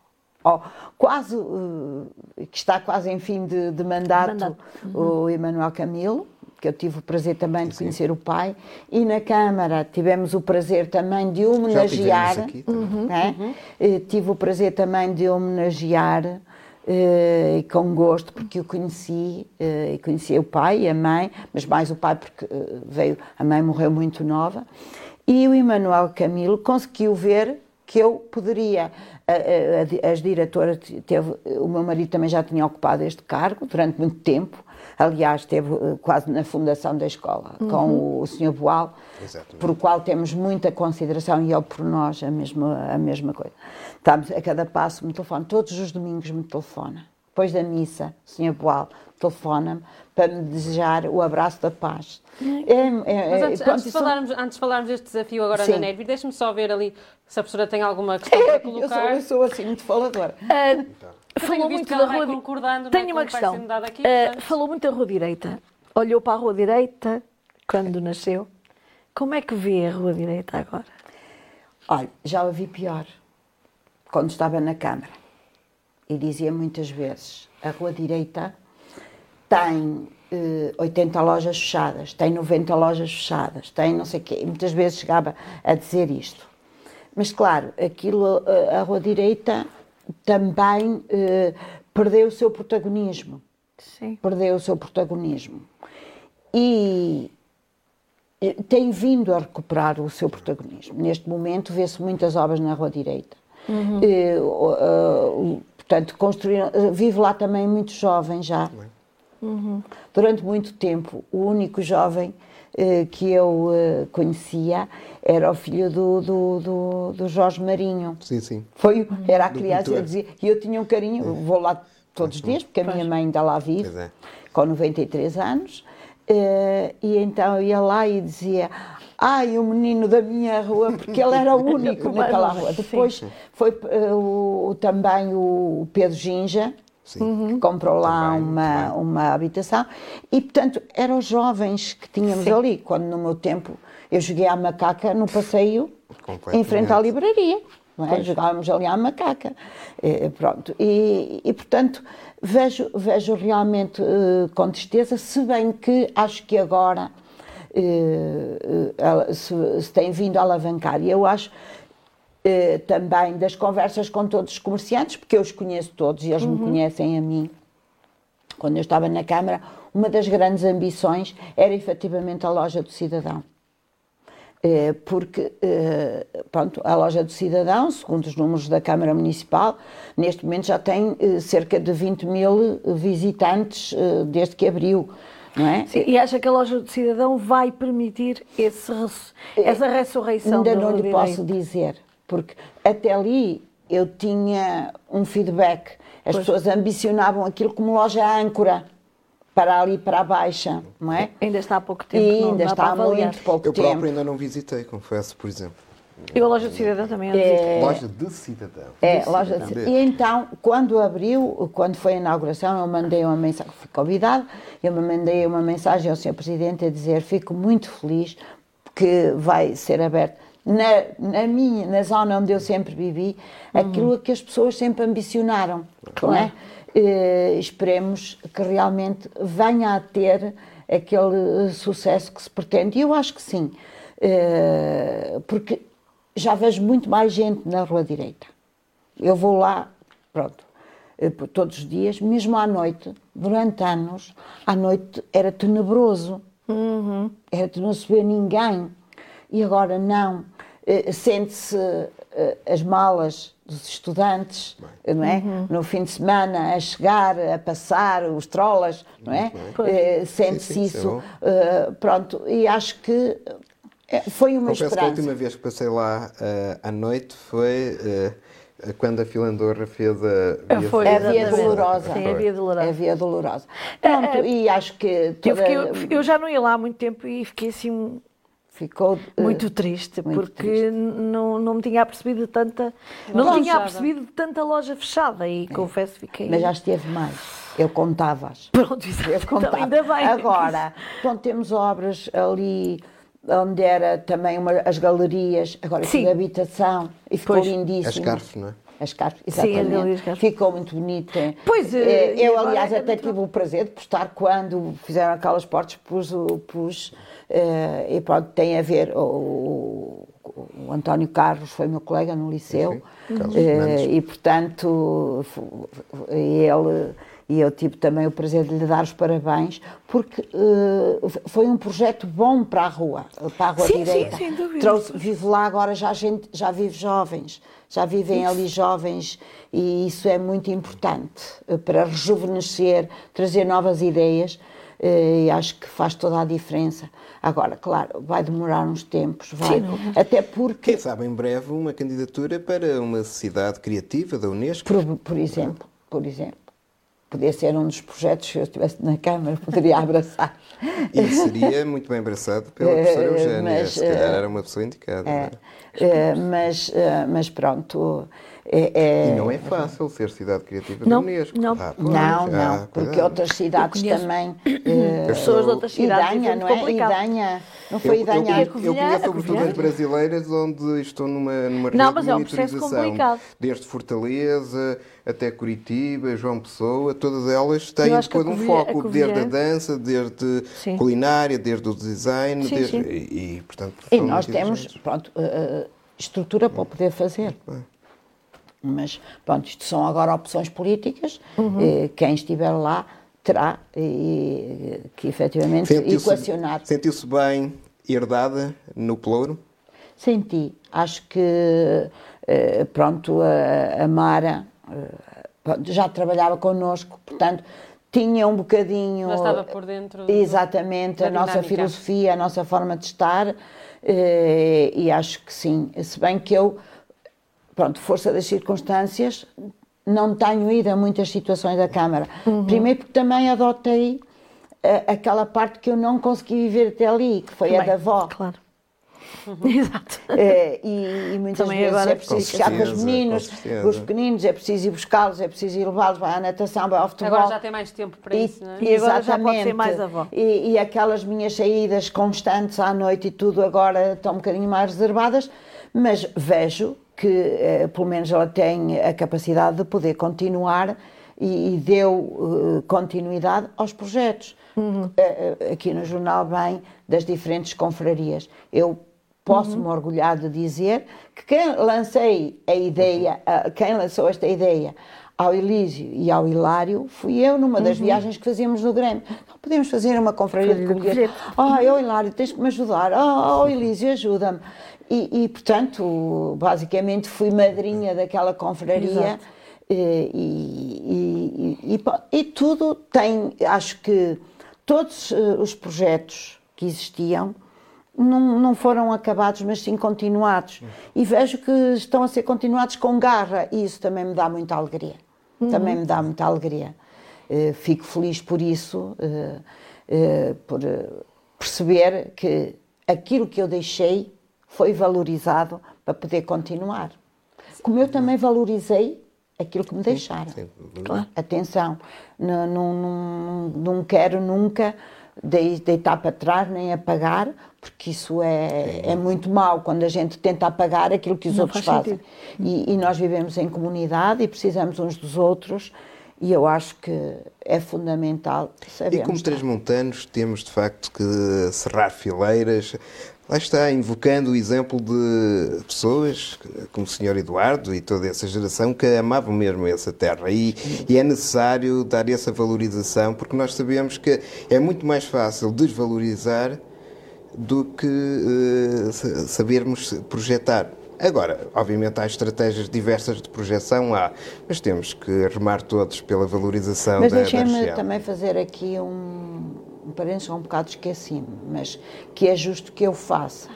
Speaker 2: ao, quase, uh, que está quase em fim de, de mandato, mandato. Uhum. o Emanuel Camilo, que eu tive o prazer também de conhecer Sim. o pai, e na Câmara tivemos o prazer também de homenagear. Aqui, uhum, né? uhum. Eh, tive o prazer também de homenagear. Uh, com gosto, porque o conheci, uh, e conheci o pai e a mãe, mas mais o pai porque uh, veio, a mãe morreu muito nova, e o Emanuel Camilo conseguiu ver que eu poderia, as diretoras, teve, o meu marido também já tinha ocupado este cargo durante muito tempo, Aliás, esteve eh, quase na fundação da escola, uhum. com o Sr. Boal, Exatamente. por o qual temos muita consideração e ele por nós a mesma, a mesma coisa. Estamos a cada passo, me telefona, todos os domingos me telefona. Depois da missa, o Sr. Boal telefona-me para me desejar o abraço da paz.
Speaker 1: É, é, Mas antes, antes, de falarmos, antes de falarmos deste desafio agora Sim. na Nervi, deixe-me só ver ali se a professora tem alguma questão para colocar.
Speaker 2: Eu sou, eu sou assim muito faladora. Uh,
Speaker 1: então falou muito da rua concordando Tenho uma questão. Aqui, uh,
Speaker 4: falou muito da rua direita. Olhou para a rua direita quando nasceu. Como é que vê a rua direita agora?
Speaker 2: Olha, já a vi pior. Quando estava na Câmara. E dizia muitas vezes: a rua direita tem uh, 80 lojas fechadas, tem 90 lojas fechadas, tem não sei o quê. E muitas vezes chegava a dizer isto. Mas, claro, aquilo, a rua direita também eh, perdeu o seu protagonismo.
Speaker 4: Sim.
Speaker 2: Perdeu o seu protagonismo. E tem vindo a recuperar o seu protagonismo. Neste momento vê-se muitas obras na Rua Direita. Uhum. Eh, uh, portanto, construíram, vive lá também muito jovem já. Uhum. Durante muito tempo, o único jovem uh, que eu uh, conhecia era o filho do, do, do, do Jorge Marinho.
Speaker 3: Sim, sim.
Speaker 2: Foi, era a criança que dizia, e eu tinha um carinho, é. vou lá todos os dias, porque a minha mãe ainda lá vive, é. com 93 anos, uh, e então eu ia lá e dizia, ai, o menino da minha rua, porque ele era o único naquela rua. Depois foi uh, o, também o Pedro Ginja, Sim. que comprou lá também, uma, também. uma habitação, e portanto eram os jovens que tínhamos Sim. ali, quando no meu tempo eu joguei à macaca no passeio em frente à livraria. Não é? Jogávamos ali à macaca. E, pronto. E, e, portanto, vejo, vejo realmente uh, com tristeza, se bem que acho que agora uh, se, se, tem vindo a alavancar. E eu acho uh, também das conversas com todos os comerciantes, porque eu os conheço todos e eles uhum. me conhecem a mim. Quando eu estava na Câmara, uma das grandes ambições era efetivamente a loja do cidadão. Eh, porque eh, pronto, a loja do cidadão, segundo os números da Câmara Municipal, neste momento já tem eh, cerca de 20 mil visitantes desde que abriu. Não é?
Speaker 4: Sim, e acha que a loja do cidadão vai permitir esse, essa ressurreição?
Speaker 2: Ainda não lhe posso dizer, porque até ali eu tinha um feedback. As pois. pessoas ambicionavam aquilo como loja âncora para ali para a Baixa, não é?
Speaker 4: Ainda está há pouco tempo.
Speaker 2: E
Speaker 4: não
Speaker 2: ainda está há muito pouco
Speaker 3: Eu
Speaker 2: tempo.
Speaker 3: próprio ainda não visitei, confesso, por exemplo.
Speaker 4: Eu a loja de cidadão também a visitei.
Speaker 3: Loja de cidadão.
Speaker 2: É,
Speaker 4: Disse,
Speaker 2: loja
Speaker 3: então.
Speaker 2: de... E então, quando abriu, quando foi a inauguração, eu mandei uma mensagem, fui convidado, eu me mandei uma mensagem ao Sr. Presidente a dizer fico muito feliz que vai ser aberto na, na minha, na zona onde eu sempre vivi, aquilo que as pessoas sempre ambicionaram, não é? Eh, esperemos que realmente venha a ter aquele sucesso que se pretende. E eu acho que sim, Eh, porque já vejo muito mais gente na Rua Direita. Eu vou lá, pronto, por todos os dias, mesmo à noite, durante anos, à noite era tenebroso. Era de não se ver ninguém. E agora não. Eh, Sente-se eh, as malas dos estudantes, não é? No fim de semana, a chegar, a passar, os trolas, não é? Eh, Sente-se
Speaker 3: isso é
Speaker 2: eh, pronto, e acho que foi uma
Speaker 3: Confesso que a
Speaker 2: esperança.
Speaker 3: última vez que passei lá eh, à noite foi quando a Filandorra fez a via,
Speaker 4: Foi,
Speaker 2: É a via dolorosa.
Speaker 4: Sim, a via dolorosa.
Speaker 2: É a via dolorosa. Pronto, e acho que
Speaker 4: Eu,
Speaker 2: toda-
Speaker 4: fiquei- eu- eu já não ia lá há muito tempo e fiquei assim
Speaker 2: ficou eh,
Speaker 4: muito triste,
Speaker 2: muito
Speaker 4: porque
Speaker 2: triste.
Speaker 4: Não, não me tinha apercebido de tanta. Não
Speaker 1: Loja
Speaker 4: me tinha
Speaker 1: fechada.
Speaker 4: apercebido de tanta loja fechada e confesso fiquei.
Speaker 2: Mas já esteve mais. Eu contava-as.
Speaker 4: Pronto, exato.
Speaker 2: Eu
Speaker 4: Então,
Speaker 2: contava.
Speaker 4: ainda bem.
Speaker 2: Agora, pronto, temos obras ali onde era também uma- as galerias, agora
Speaker 4: Sim.
Speaker 2: tudo habitação, e ficou
Speaker 4: Pois.
Speaker 2: lindíssimo.
Speaker 3: As Carf, não é?
Speaker 2: As Carf,
Speaker 4: Sim, as
Speaker 2: exatamente.
Speaker 4: Carf.
Speaker 2: Ficou muito bonita.
Speaker 4: Pois, e
Speaker 2: Eu, aliás,
Speaker 4: é
Speaker 2: até tive o prazer de postar quando fizeram aquelas portas, pus, o- pus eh, e pronto, tem a ver, o, o António Carlos foi meu colega no liceu,
Speaker 3: Sim, Carlos
Speaker 2: eh,
Speaker 3: Fernandes.
Speaker 2: e portanto, e ele e eu tive também o prazer de lhe dar os parabéns, porque eh, foi um projeto bom para a rua, para a rua
Speaker 4: Sim, sim,
Speaker 2: direita.
Speaker 4: sem dúvida.
Speaker 2: Trouxe, vive lá agora já gente, já vive jovens, já vivem ali jovens e isso é muito importante eh, para rejuvenescer, trazer novas ideias eh, e acho que faz toda a diferença. Agora, claro, vai demorar uns tempos, vai. Até porque
Speaker 3: Quem sabe em breve uma candidatura para uma cidade criativa da Unesco.
Speaker 2: Por, por exemplo, por exemplo, podia ser um dos projetos que eu estivesse na Câmara, poderia abraçar.
Speaker 3: E seria muito bem abraçado pela professora
Speaker 2: Eh,
Speaker 3: Eugénia.
Speaker 2: mas,
Speaker 3: Se calhar
Speaker 2: eh,
Speaker 3: era uma pessoa indicada. não é?
Speaker 2: Eh, mas, mas pronto. é- é-
Speaker 3: E não é fácil ser cidade criativa
Speaker 4: Não,
Speaker 3: da Unesco.
Speaker 4: não.
Speaker 3: Ah, pois,
Speaker 2: Não,
Speaker 3: ah,
Speaker 2: não, porque outras cidades também.
Speaker 4: Pessoas de outras cidades.
Speaker 2: Idanha,
Speaker 4: é
Speaker 2: não é?
Speaker 4: complicado.
Speaker 2: Idanha. Não
Speaker 3: Eu,
Speaker 2: foi
Speaker 3: eu,
Speaker 2: Idanha.
Speaker 3: eu, eu
Speaker 4: Covilhã,
Speaker 3: conheço sobretudo as brasileiras onde estou numa, numa
Speaker 4: Não,
Speaker 3: rede
Speaker 4: mas
Speaker 3: de
Speaker 4: é um processo
Speaker 3: monitorização.
Speaker 4: complicado.
Speaker 3: Desde Fortaleza até Curitiba, João Pessoa, todas elas têm depois um foco,
Speaker 4: Covilhã-
Speaker 3: desde a dança, desde
Speaker 4: Sim.
Speaker 3: culinária, desde o design,
Speaker 4: Sim,
Speaker 3: desde-
Speaker 4: sim.
Speaker 3: E, e, portanto,
Speaker 2: E nós temos, pronto, eh, estrutura para o poder fazer. Mas, pronto, isto são agora opções políticas.
Speaker 3: Uhum.
Speaker 2: eh, Quem estiver lá terá eh, que efetivamente
Speaker 3: Sentiu-se-
Speaker 2: equacionar.
Speaker 3: Sentiu-se bem herdada no Pelouro?
Speaker 2: Senti. Acho que, pronto, a, a Mara já trabalhava connosco, portanto, tinha um bocadinho.
Speaker 1: Já estava por dentro do-
Speaker 2: Exatamente,
Speaker 1: da
Speaker 2: a nossa
Speaker 1: dinâmica.
Speaker 2: filosofia, a nossa forma de estar, eh, e acho que sim. Se bem que eu, pronto, força das circunstâncias, não tenho ido a muitas situações da Câmara.
Speaker 1: Uhum.
Speaker 2: Primeiro porque também adotei eh, aquela parte que eu não consegui viver até ali, que foi a da avó.
Speaker 4: Claro. Exato.
Speaker 2: É, e, e muitas
Speaker 4: Também
Speaker 2: vezes
Speaker 4: agora-
Speaker 2: é preciso ficar com os meninos,
Speaker 3: com
Speaker 2: os pequeninos, é preciso ir buscá-los, é preciso ir levá-los, vai à natação, vai ao futebol.
Speaker 1: Agora já tem mais tempo para
Speaker 2: E-
Speaker 1: isso, não é?
Speaker 4: E agora já pode ser
Speaker 2: exatamente.
Speaker 4: mais avó.
Speaker 2: E, e aquelas minhas saídas constantes à noite e tudo agora estão um bocadinho mais reservadas, mas vejo que, eh, pelo menos, ela tem a capacidade de poder continuar e, e deu eh, continuidade aos projetos. Eh, eh, aqui no jornal vem das diferentes confrarias. Eu posso me orgulhar de dizer que quem lancei a ideia, a- quem lançou esta ideia ao Elísio e ao Hilário fui eu numa das viagens que fazíamos no Grêmio. Podemos fazer uma confraria de
Speaker 4: de
Speaker 2: covilheiros. Oh, eu Hilário, tens que me ajudar. Oh, oh Elísio, ajuda-me. E, e, portanto, basicamente fui madrinha daquela confraria. Eh, E, e, e, e tudo tem, acho que todos eh, os projetos que existiam não, não foram acabados, mas sim continuados. E vejo que estão a ser continuados com garra, e isso também me dá muita alegria. Também me dá muita alegria. eh, fico feliz por isso, eh, eh, por perceber que aquilo que eu deixei foi valorizado para poder continuar. Como eu também valorizei aquilo que me deixaram.
Speaker 3: Sim,
Speaker 4: Claro.
Speaker 2: Atenção, não, não, não, não quero nunca de- deitar para trás nem apagar, porque isso é, é muito mau quando a gente tenta apagar aquilo que os
Speaker 4: Não
Speaker 2: outros
Speaker 4: faz
Speaker 2: fazem. E, e nós vivemos em comunidade e precisamos uns dos outros, e eu acho que é fundamental
Speaker 3: E
Speaker 2: sabermos.
Speaker 3: como transmontanos temos de facto que cerrar fileiras. Lá está, invocando o exemplo de pessoas como o Sr. Eduardo e toda essa geração que amavam mesmo essa terra. E, e é necessário dar essa valorização, porque nós sabemos que é muito mais fácil desvalorizar do que eh, sa- sabermos projetar. Agora, obviamente, há estratégias diversas de projeção, há, mas temos que remar todos pela valorização
Speaker 2: Mas
Speaker 3: da, da
Speaker 2: deixem-me
Speaker 3: região.
Speaker 2: também fazer aqui um, um parênteses, um bocado esqueci-me, mas que é justo que eu faça.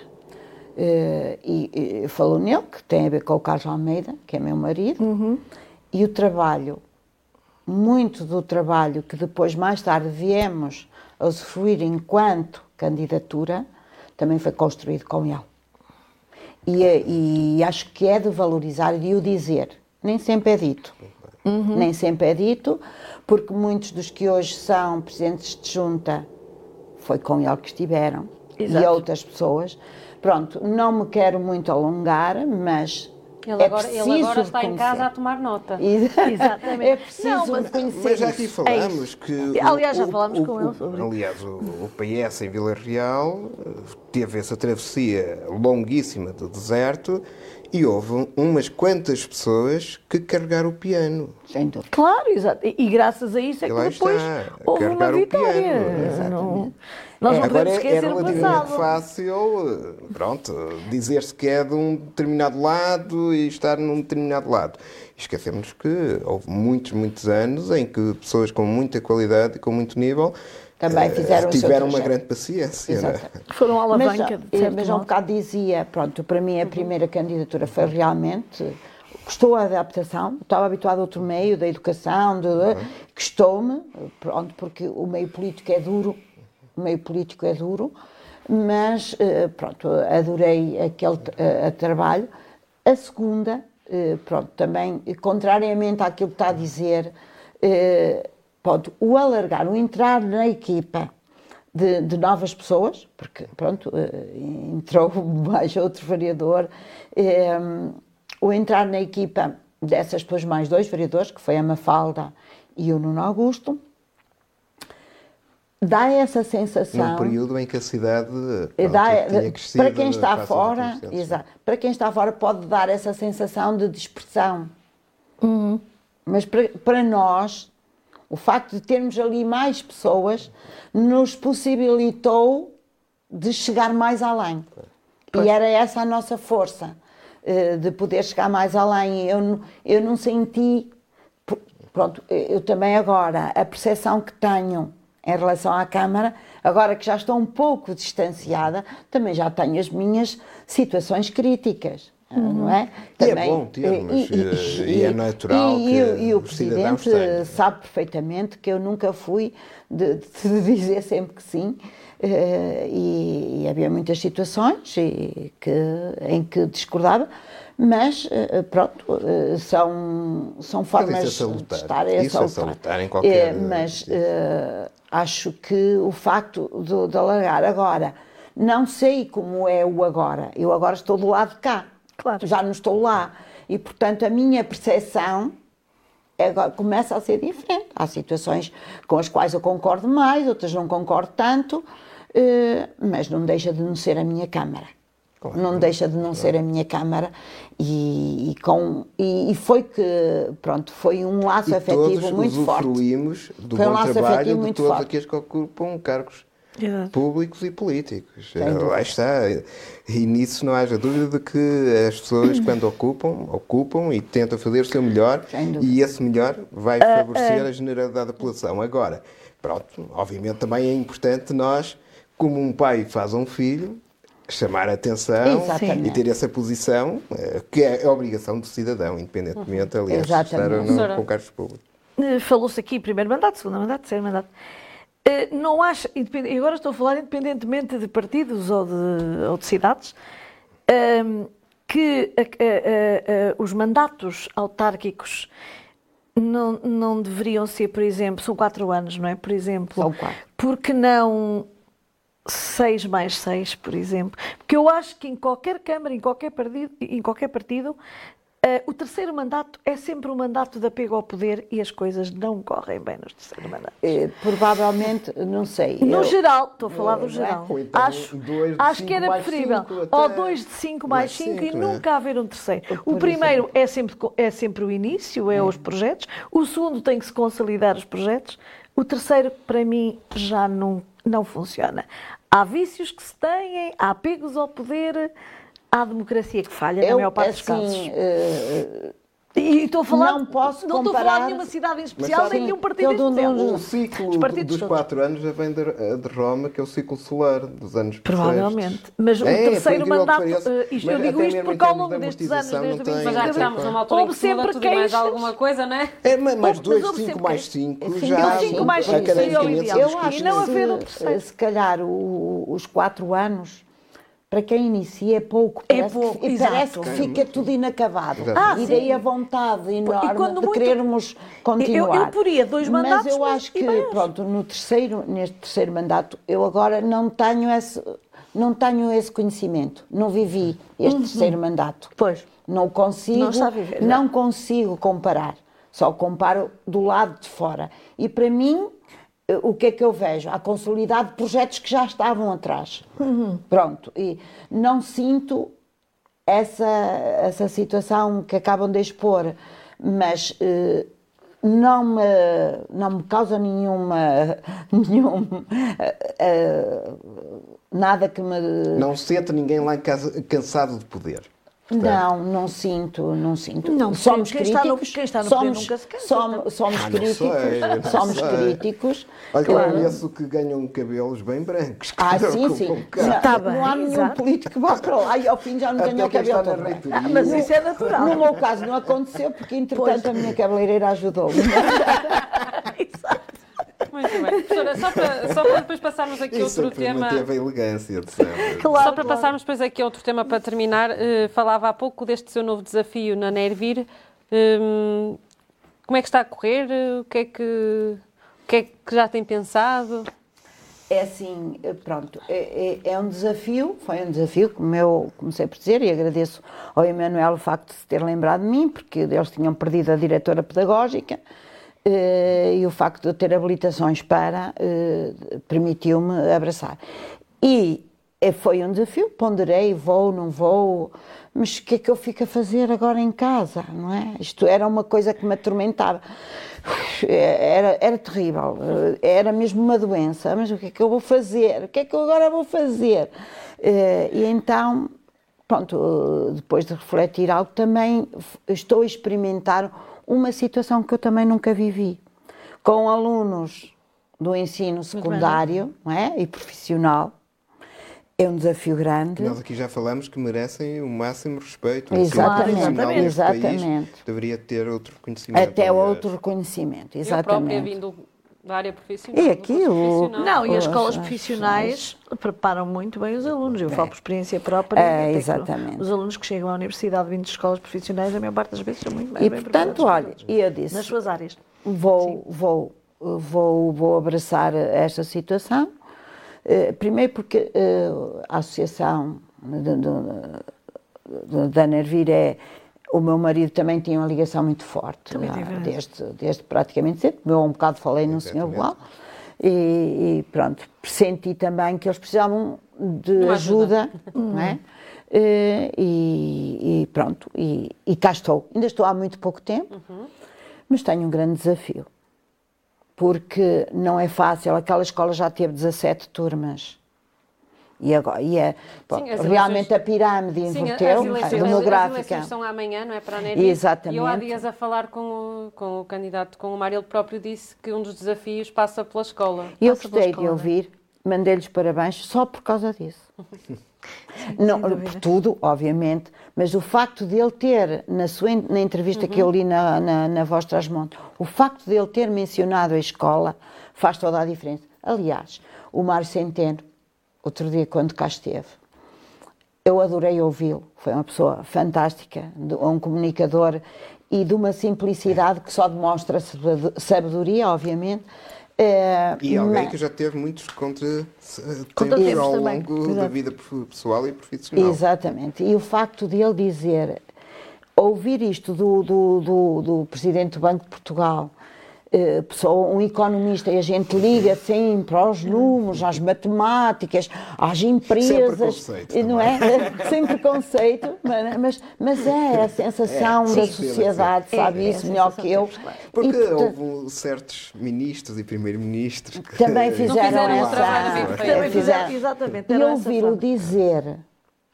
Speaker 2: Eh, e, e falou nele, que tem a ver com o Carlos Almeida, que é meu marido, e o trabalho, muito do trabalho que depois, mais tarde, viemos a usufruir enquanto candidatura, também foi construído com ele. E, e acho que é de valorizar e de o dizer. Nem sempre é dito. Nem sempre é dito, porque muitos dos que hoje são presidentes de junta foi com ele que estiveram e
Speaker 4: Exato.
Speaker 2: outras pessoas. Pronto, não me quero muito alongar, mas
Speaker 1: Ele
Speaker 2: é
Speaker 1: agora, ele agora está em casa a tomar nota.
Speaker 2: E-
Speaker 4: Exatamente.
Speaker 2: É preciso
Speaker 4: Não, mas-
Speaker 2: reconhecer
Speaker 3: Mas já aqui
Speaker 2: isso.
Speaker 3: falámos que.
Speaker 4: Aliás, já
Speaker 3: o-
Speaker 4: falámos
Speaker 3: o-
Speaker 4: com
Speaker 3: o-
Speaker 4: ele sobre isso.
Speaker 3: Aliás, o, o PS em Vila Real eh, teve essa travessia longuíssima do deserto e houve umas quantas pessoas que carregaram o piano.
Speaker 2: Sem dúvida.
Speaker 4: Claro, exato. E, e graças a isso é
Speaker 3: E
Speaker 4: que depois
Speaker 3: está,
Speaker 4: houve uma vitória. Não- nós não
Speaker 3: Agora
Speaker 4: podemos
Speaker 3: é, é
Speaker 4: esquecer o
Speaker 3: relativamente
Speaker 4: passado.
Speaker 3: fácil, pronto, dizer-se que é de um determinado lado e estar num determinado lado. Esquecemos que houve muitos, muitos anos em que pessoas com muita qualidade e com muito nível
Speaker 2: Também
Speaker 3: eh,
Speaker 2: fizeram o seu
Speaker 3: tiveram uma
Speaker 2: trajeto.
Speaker 3: grande paciência. é?
Speaker 2: Exatamente.
Speaker 4: Foram a
Speaker 2: Mas,
Speaker 4: alavanca, de
Speaker 2: eh, mas há um bocado dizia, pronto, para mim a primeira candidatura foi realmente, custou a adaptação, estava habituado a outro meio, da educação, de, custou-me, pronto, porque o meio político é duro, o meio político é duro, mas eh, pronto, adorei aquele eh, trabalho. A segunda, pronto, também, contrariamente àquilo que está a dizer, eh, pronto, o alargar, o entrar na equipa, de, de novas pessoas, porque pronto, eh, entrou mais outro vereador, eh, o entrar na equipa dessas depois mais dois vereadores, que foi a Mafalda e o Nuno Augusto, dá essa sensação.
Speaker 3: Num período em que a cidade
Speaker 2: Eh,
Speaker 3: pronto,
Speaker 2: dá-
Speaker 3: tinha crescido
Speaker 2: para quem está fora, exato, para quem está fora pode dar essa sensação de dispersão.
Speaker 3: Uhum.
Speaker 2: Mas para, para nós, o facto de termos ali mais pessoas nos possibilitou de chegar mais além. E era essa a nossa força, eh, de poder chegar mais além. Eu, não- eu não senti, pr- pronto, eu também agora, a percepção que tenho em relação à Câmara, agora que já estou um pouco distanciada, também já tenho as minhas situações críticas. Não é?
Speaker 3: E é bom termos, eh, e é natural
Speaker 2: e,
Speaker 3: que
Speaker 2: e o Presidente sabe perfeitamente que eu nunca fui de, de dizer sempre que sim. eh, e, e havia muitas situações e que, em que discordava, mas eh, pronto, são, são formas
Speaker 3: é salutar.
Speaker 2: de estar é
Speaker 3: Isso é salutar em qualquer-
Speaker 2: Eh, mas eh, acho que o facto de, de alargar agora, não sei como é o agora, eu agora estou do lado de cá,
Speaker 4: Claro.
Speaker 2: já não estou lá, e portanto a minha percepção agora começa a ser diferente. Há situações com as quais eu concordo mais, outras não concordo tanto, eh, mas não deixa de não ser a minha Câmara.
Speaker 3: Claro.
Speaker 2: Não deixa de não ser a minha Câmara e, e com, e, e foi que, pronto, foi um laço
Speaker 3: E
Speaker 2: afetivo
Speaker 3: todos
Speaker 2: muito forte.
Speaker 3: do
Speaker 2: Foi um
Speaker 3: bom
Speaker 2: laço
Speaker 3: trabalho
Speaker 2: afetivo
Speaker 3: de
Speaker 2: muito
Speaker 3: todos
Speaker 2: forte.
Speaker 3: aqueles que ocupam cargos
Speaker 4: Exato.
Speaker 3: públicos e políticos. Lá está. E nisso não haja dúvida de que as pessoas, quando ocupam, ocupam e tentam fazer o seu melhor e esse melhor vai favorecer a generalidade da população. Agora, pronto, obviamente também é importante nós, como um pai faz a um filho, chamar a atenção
Speaker 2: Exatamente.
Speaker 3: e ter essa posição, eh, que é a obrigação do cidadão, independentemente, aliás, de estar ou
Speaker 2: Exatamente.
Speaker 3: não com cargos públicos.
Speaker 4: eh, falou-se aqui primeiro mandato, segundo mandato, terceiro mandato. Eh, Não acha, e agora estou a falar independentemente de partidos ou de, ou de cidades, ehm, que a- a- os mandatos autárquicos não, não deveriam ser, por exemplo, são quatro anos, não é? Por exemplo,
Speaker 2: São quatro.
Speaker 4: porque não seis mais seis, por exemplo? Porque eu acho que em qualquer Câmara, em qualquer partido, em qualquer partido eh, o terceiro mandato é sempre um mandato de apego ao poder e as coisas não correm bem nos terceiros mandatos.
Speaker 2: Eh, provavelmente, não sei.
Speaker 4: No
Speaker 2: eu-
Speaker 4: geral, estou a falar do geral.
Speaker 3: Ou então
Speaker 4: acho acho
Speaker 3: cinco
Speaker 4: que era preferível.
Speaker 3: cinco.
Speaker 4: Ou dois de cinco mais
Speaker 3: Mais
Speaker 4: cinco e
Speaker 3: cinco, é.
Speaker 4: nunca haver um terceiro. O primeiro é sempre, é sempre o início, é os projetos. O segundo tem que se consolidar os projetos. O terceiro, para mim, já não, não funciona. Há vícios que se têm, há apegos ao poder, há democracia que falha na
Speaker 2: eu,
Speaker 4: maior parte dos casos.
Speaker 2: assim, eh,
Speaker 4: E estou a falar,
Speaker 2: Não posso
Speaker 4: não estou a falar
Speaker 2: comparar-
Speaker 4: de nenhuma cidade em especial, nem de nenhum partido em
Speaker 2: eu dou-
Speaker 4: especial.
Speaker 3: O ciclo dos
Speaker 4: todos.
Speaker 3: quatro anos já vem de, de Roma, que é o ciclo solar dos anos
Speaker 4: Provavelmente. Mas o
Speaker 3: É, por
Speaker 4: terceiro mandato, eh, isto,
Speaker 3: mas
Speaker 4: eu digo isto porque
Speaker 3: em
Speaker 4: ao longo
Speaker 3: de
Speaker 4: destes anos, desde
Speaker 3: não
Speaker 4: o
Speaker 3: tem-
Speaker 4: 25
Speaker 1: Mas já estamos numa altura em
Speaker 4: houve sempre
Speaker 1: tudo mais alguma coisa, não é?
Speaker 3: É, mas, mas
Speaker 4: Mas
Speaker 3: dois,
Speaker 4: houve
Speaker 3: cinco mais cinco já...
Speaker 2: cinco mais cinco seria o
Speaker 4: ideal.
Speaker 2: Eu
Speaker 4: E
Speaker 2: acho
Speaker 4: não
Speaker 2: que
Speaker 4: haver um
Speaker 2: se,
Speaker 4: terceiro.
Speaker 2: se calhar o- os quatro anos, para quem inicia é pouco.
Speaker 4: É
Speaker 2: Parece,
Speaker 4: pouco,
Speaker 2: que, e
Speaker 4: exato.
Speaker 2: parece que fica tudo inacabado.
Speaker 3: Ah,
Speaker 2: e
Speaker 4: sim.
Speaker 2: daí a vontade enorme
Speaker 4: quando
Speaker 2: de
Speaker 4: muito-
Speaker 2: querermos continuar.
Speaker 4: Eu- eu poria dois mandatos,
Speaker 2: Mas eu acho que, pronto, no terceiro, neste terceiro mandato, eu agora não tenho esse, não tenho esse conhecimento. Não vivi este terceiro mandato.
Speaker 4: Pois.
Speaker 2: Não consigo,
Speaker 4: Não está a viver,
Speaker 2: não consigo comparar. Só comparo do lado de fora. E para mim, o que é que eu vejo? A consolidade de projetos que já estavam atrás. Pronto. E não sinto essa, essa situação que acabam de expor, mas eh, não, me, não me causa nenhuma. nenhum, eh, eh, nada que me.
Speaker 3: Não sente ninguém lá em casa cansado de poder.
Speaker 2: Não, não sinto, não sinto.
Speaker 4: Não,
Speaker 2: somos
Speaker 4: quem está no-
Speaker 2: críticos.
Speaker 4: quem está no poder
Speaker 2: somos,
Speaker 4: nunca se cansa,
Speaker 2: Somos, somos
Speaker 3: Ah,
Speaker 2: críticos.
Speaker 3: sei,
Speaker 2: somos
Speaker 3: sei.
Speaker 2: críticos.
Speaker 3: Olha, eu
Speaker 2: Claro.
Speaker 3: conheço que ganham cabelos bem brancos.
Speaker 2: Ah, sim,
Speaker 3: com-
Speaker 2: sim. Não,
Speaker 4: Tá
Speaker 2: não há nenhum
Speaker 4: exato.
Speaker 2: político que vá para lá e ao fim já não
Speaker 3: Até
Speaker 2: ganha cabelo todo.
Speaker 4: Ah, mas isso é natural.
Speaker 2: No meu caso não aconteceu porque entretanto a minha cabeleireira ajudou-me.
Speaker 1: Muito bem. Professora, só para, só para depois passarmos aqui
Speaker 3: Isso
Speaker 1: outro tema.
Speaker 3: a elegância de sempre.
Speaker 4: Claro,
Speaker 1: Só para
Speaker 4: claro.
Speaker 1: passarmos depois aqui a outro tema para terminar, eh, falava há pouco deste seu novo desafio na Nervir. Hum, como é que está a correr? O que é que, o que, é que já tem pensado?
Speaker 2: É assim, eh, pronto, é, é- é um desafio, foi um desafio, como eu comecei por dizer, e agradeço ao Emanuel o facto de se ter lembrado de mim, porque eles tinham perdido a diretora pedagógica, e o facto de eu ter habilitações para eh, permitiu-me abraçar. E eh, foi um desafio, ponderei, vou, não vou, mas o que é que eu fico a fazer agora em casa, não é? Isto era uma coisa que me atormentava. Era, era terrível, era mesmo uma doença, mas o que é que eu vou fazer? O que é que eu agora vou fazer? Eh, E então, pronto, depois de refletir algo, também estou a experimentar uma situação que eu também nunca vivi, com alunos do ensino secundário não é? e profissional. É um desafio grande.
Speaker 3: Nós aqui já falamos que merecem o máximo respeito. O
Speaker 2: Exatamente, exatamente.
Speaker 3: país deveria ter outro reconhecimento.
Speaker 2: Até
Speaker 3: aliás.
Speaker 2: outro reconhecimento,
Speaker 1: Eu própria
Speaker 2: exatamente.
Speaker 1: vindo da área profissional.
Speaker 2: E aqui o-.
Speaker 4: Não, e as escolas profissionais preparam muito bem os alunos. Eu falo por experiência própria.
Speaker 2: É, exatamente.
Speaker 4: Os alunos que chegam à universidade vindo de escolas profissionais, a maior parte das vezes são muito bem,
Speaker 2: E
Speaker 4: bem
Speaker 2: portanto, olha, e eu disse,
Speaker 4: nas suas áreas.
Speaker 2: vou, vou, vou, vou abraçar esta situação. Eh, Primeiro porque eh, a associação da Nervir é. O meu marido também tinha uma ligação muito forte, desde, desde praticamente cedo. Eu um bocado falei no Sr.
Speaker 3: Exatamente.
Speaker 2: Bilal. E, e pronto, senti também que eles precisavam de
Speaker 1: Uma
Speaker 2: ajuda,
Speaker 1: ajuda.
Speaker 2: não é? Eh, E, e pronto, e, e cá estou. Ainda estou há muito pouco tempo, mas tenho um grande desafio. Porque não é fácil, aquela escola já teve 17 turmas. E agora, e é, bom,
Speaker 1: Sim,
Speaker 2: realmente
Speaker 1: eleições-
Speaker 2: a pirâmide
Speaker 1: Sim, as
Speaker 2: inverteu,
Speaker 1: eleições,
Speaker 2: a
Speaker 1: as eleições
Speaker 2: demográfica.
Speaker 1: são amanhã, não é? Para a.
Speaker 2: Exatamente.
Speaker 1: E eu há dias a falar com o, com o candidato, com o Mário, ele próprio disse que um dos desafios passa pela escola.
Speaker 2: E eu gostei de ouvir, mandei-lhes parabéns só por causa disso. Não, por tudo, obviamente, mas o facto de ele ter, na, sua, na entrevista uhum. que eu li na, na, na Voz Trasmonte, o facto de ele ter mencionado a escola faz toda a diferença. Aliás, o Mário Centeno, outro dia quando cá esteve, eu adorei ouvi-lo, foi uma pessoa fantástica, um comunicador e de uma simplicidade que só demonstra sabedoria, obviamente,
Speaker 3: é, e alguém mas... que já teve muitos contra, contra ao longo da vida pessoal e profissional.
Speaker 2: Exatamente. E o facto de ele dizer, ouvir isto do, do, do, do Presidente do Banco de Portugal, eh, pessoa, um economista, e a gente liga sempre aos números, às matemáticas, às empresas, Sem não é? Sem preconceito, mas, mas é a sensação é, da sociedade, é, sabe é, isso é melhor que eu.
Speaker 3: Porque e, houve certos ministros e primeiros-ministros que
Speaker 2: também fizeram, essa. Também fizeram, exatamente. E ouvi-lo dizer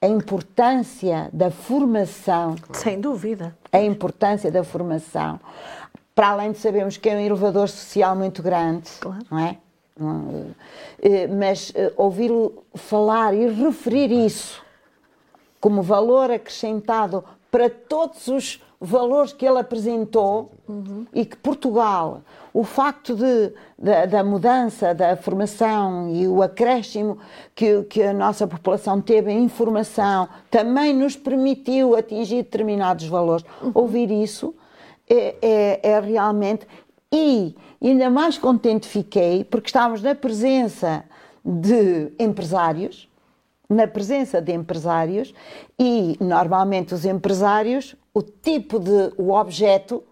Speaker 2: a importância da formação.
Speaker 4: Sem dúvida.
Speaker 2: A importância da formação para além de sabermos que é um elevador social muito grande, claro. não é? Eh, mas eh, ouvi-lo falar e referir isso como valor acrescentado para todos os valores que ele apresentou uhum. e que Portugal, o facto de, da, da, mudança da formação e o acréscimo que, que a nossa população teve em informação também nos permitiu atingir determinados valores. Uhum. Ouvir isso é, é, é realmente. E ainda mais contente fiquei porque estávamos na presença de empresários, na presença de empresários, e normalmente os empresários, o tipo de. o objeto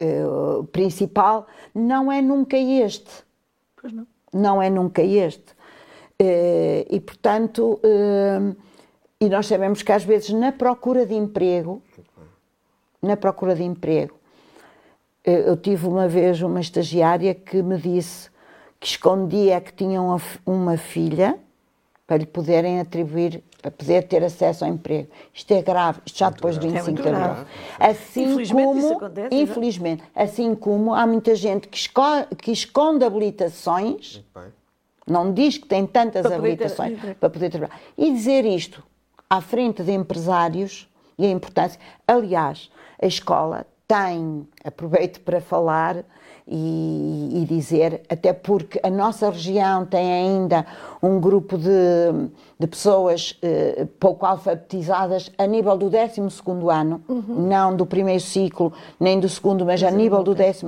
Speaker 2: uh, principal não é nunca este.
Speaker 4: Pois não.
Speaker 2: Não é nunca este. Uh, e portanto. Uh, e nós sabemos que às vezes na procura de emprego na procura de emprego. Eu tive uma vez uma estagiária que me disse que escondia que tinham uma filha para lhe poderem atribuir, para poder ter acesso ao emprego. Isto é grave, isto já depois de 25 é de abril. Assim infelizmente como, acontece, infelizmente, assim como há muita gente que esconde, que esconde habilitações, não diz que tem tantas para habilitações ter... para poder trabalhar. E dizer isto à frente de empresários e a importância. Aliás, a escola tem, aproveito para falar e, e, dizer, até porque a nossa região tem ainda um grupo de, de pessoas eh, pouco alfabetizadas a nível do 12 ano, uhum. não do primeiro ciclo, nem do segundo, mas a nível do 12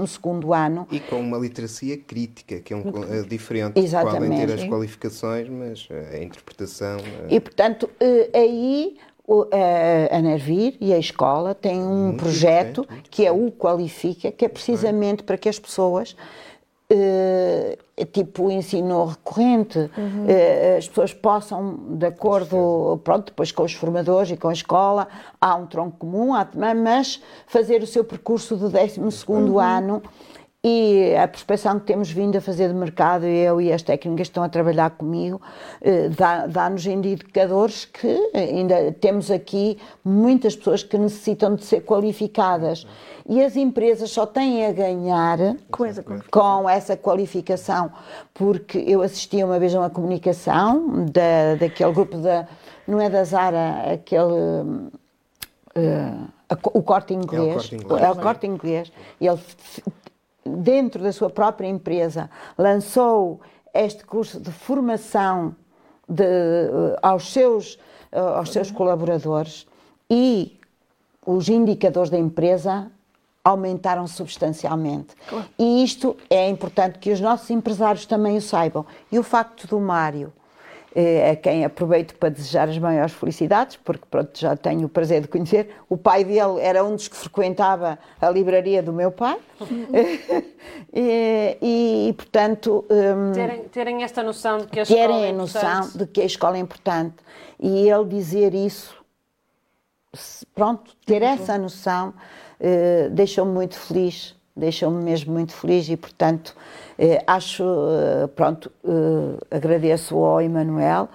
Speaker 2: ano.
Speaker 3: E com uma literacia crítica, que é um, é diferente, Exatamente. podem ter as qualificações, mas a interpretação...
Speaker 2: Eh, e, portanto, eh, aí a Nervir e a escola têm um muito projeto que é o Qualifica, que é precisamente para que as pessoas Uh, tipo o ensino recorrente, uhum. uh, as pessoas possam, de acordo, pronto, depois com os formadores e com a escola, há um tronco comum, há, mas fazer o seu percurso do 12 uhum. ano e a prospeção que temos vindo a fazer de mercado, eu e as técnicas que estão a trabalhar comigo, eh, dá-nos indicadores que ainda temos aqui muitas pessoas que necessitam de ser qualificadas. E as empresas só têm a ganhar com essa, com essa qualificação, porque eu assisti uma vez a uma comunicação da, daquele grupo da. Não é da Zara, aquele. Uh, o corte inglês. É o corte inglês. É o corte inglês. Ele dentro da sua própria empresa, lançou este curso de formação de, eh, aos, seus, eh, aos seus colaboradores e os indicadores da empresa aumentaram substancialmente. Claro. E isto é importante que os nossos empresários também o saibam. E o facto do Mário a quem aproveito para desejar as maiores felicidades, porque pronto, já tenho o prazer de conhecer. O pai dele era um dos que frequentava a livraria do meu pai. e, e, portanto.
Speaker 1: Um, terem, terem esta noção de que a
Speaker 2: escola terem é importante. a noção de que a escola é importante. E ele dizer isso, pronto, ter essa noção, uh, deixou-me muito feliz deixou-me mesmo muito feliz e, portanto, eh, acho, eh, pronto, eh, agradeço ao Emanuel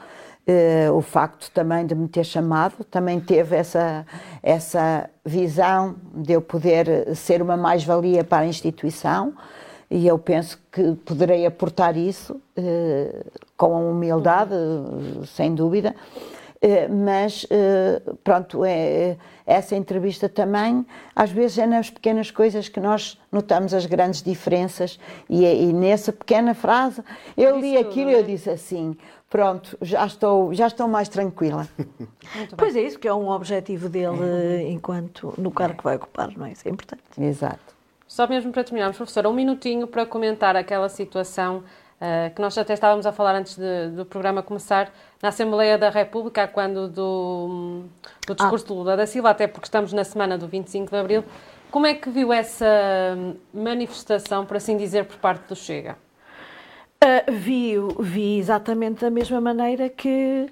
Speaker 2: o facto também de me ter chamado, também teve essa, essa visão de eu poder ser uma mais-valia para a instituição e eu penso que poderei aportar isso com humildade, sem dúvida. Uh, mas, pronto, é, essa entrevista também, às vezes é nas pequenas coisas que nós notamos as grandes diferenças, e, e nessa pequena frase, eu li aquilo e eu disse assim: pronto, já estou, já estou mais tranquila.
Speaker 4: Pois é, isso que é um objetivo dele enquanto no cargo que vai ocupar, não é? Isso é importante.
Speaker 2: Exato.
Speaker 1: Só mesmo para terminarmos, professora, um minutinho para comentar aquela situação que nós até estávamos a falar antes de, do programa começar, na Assembleia da República, quando do, do discurso ah. de Lula da Silva, até porque estamos na semana do 25 de Abril. Como é que viu essa manifestação, por assim dizer, por parte do Chega?
Speaker 4: Uh, vi, vi exatamente da mesma maneira que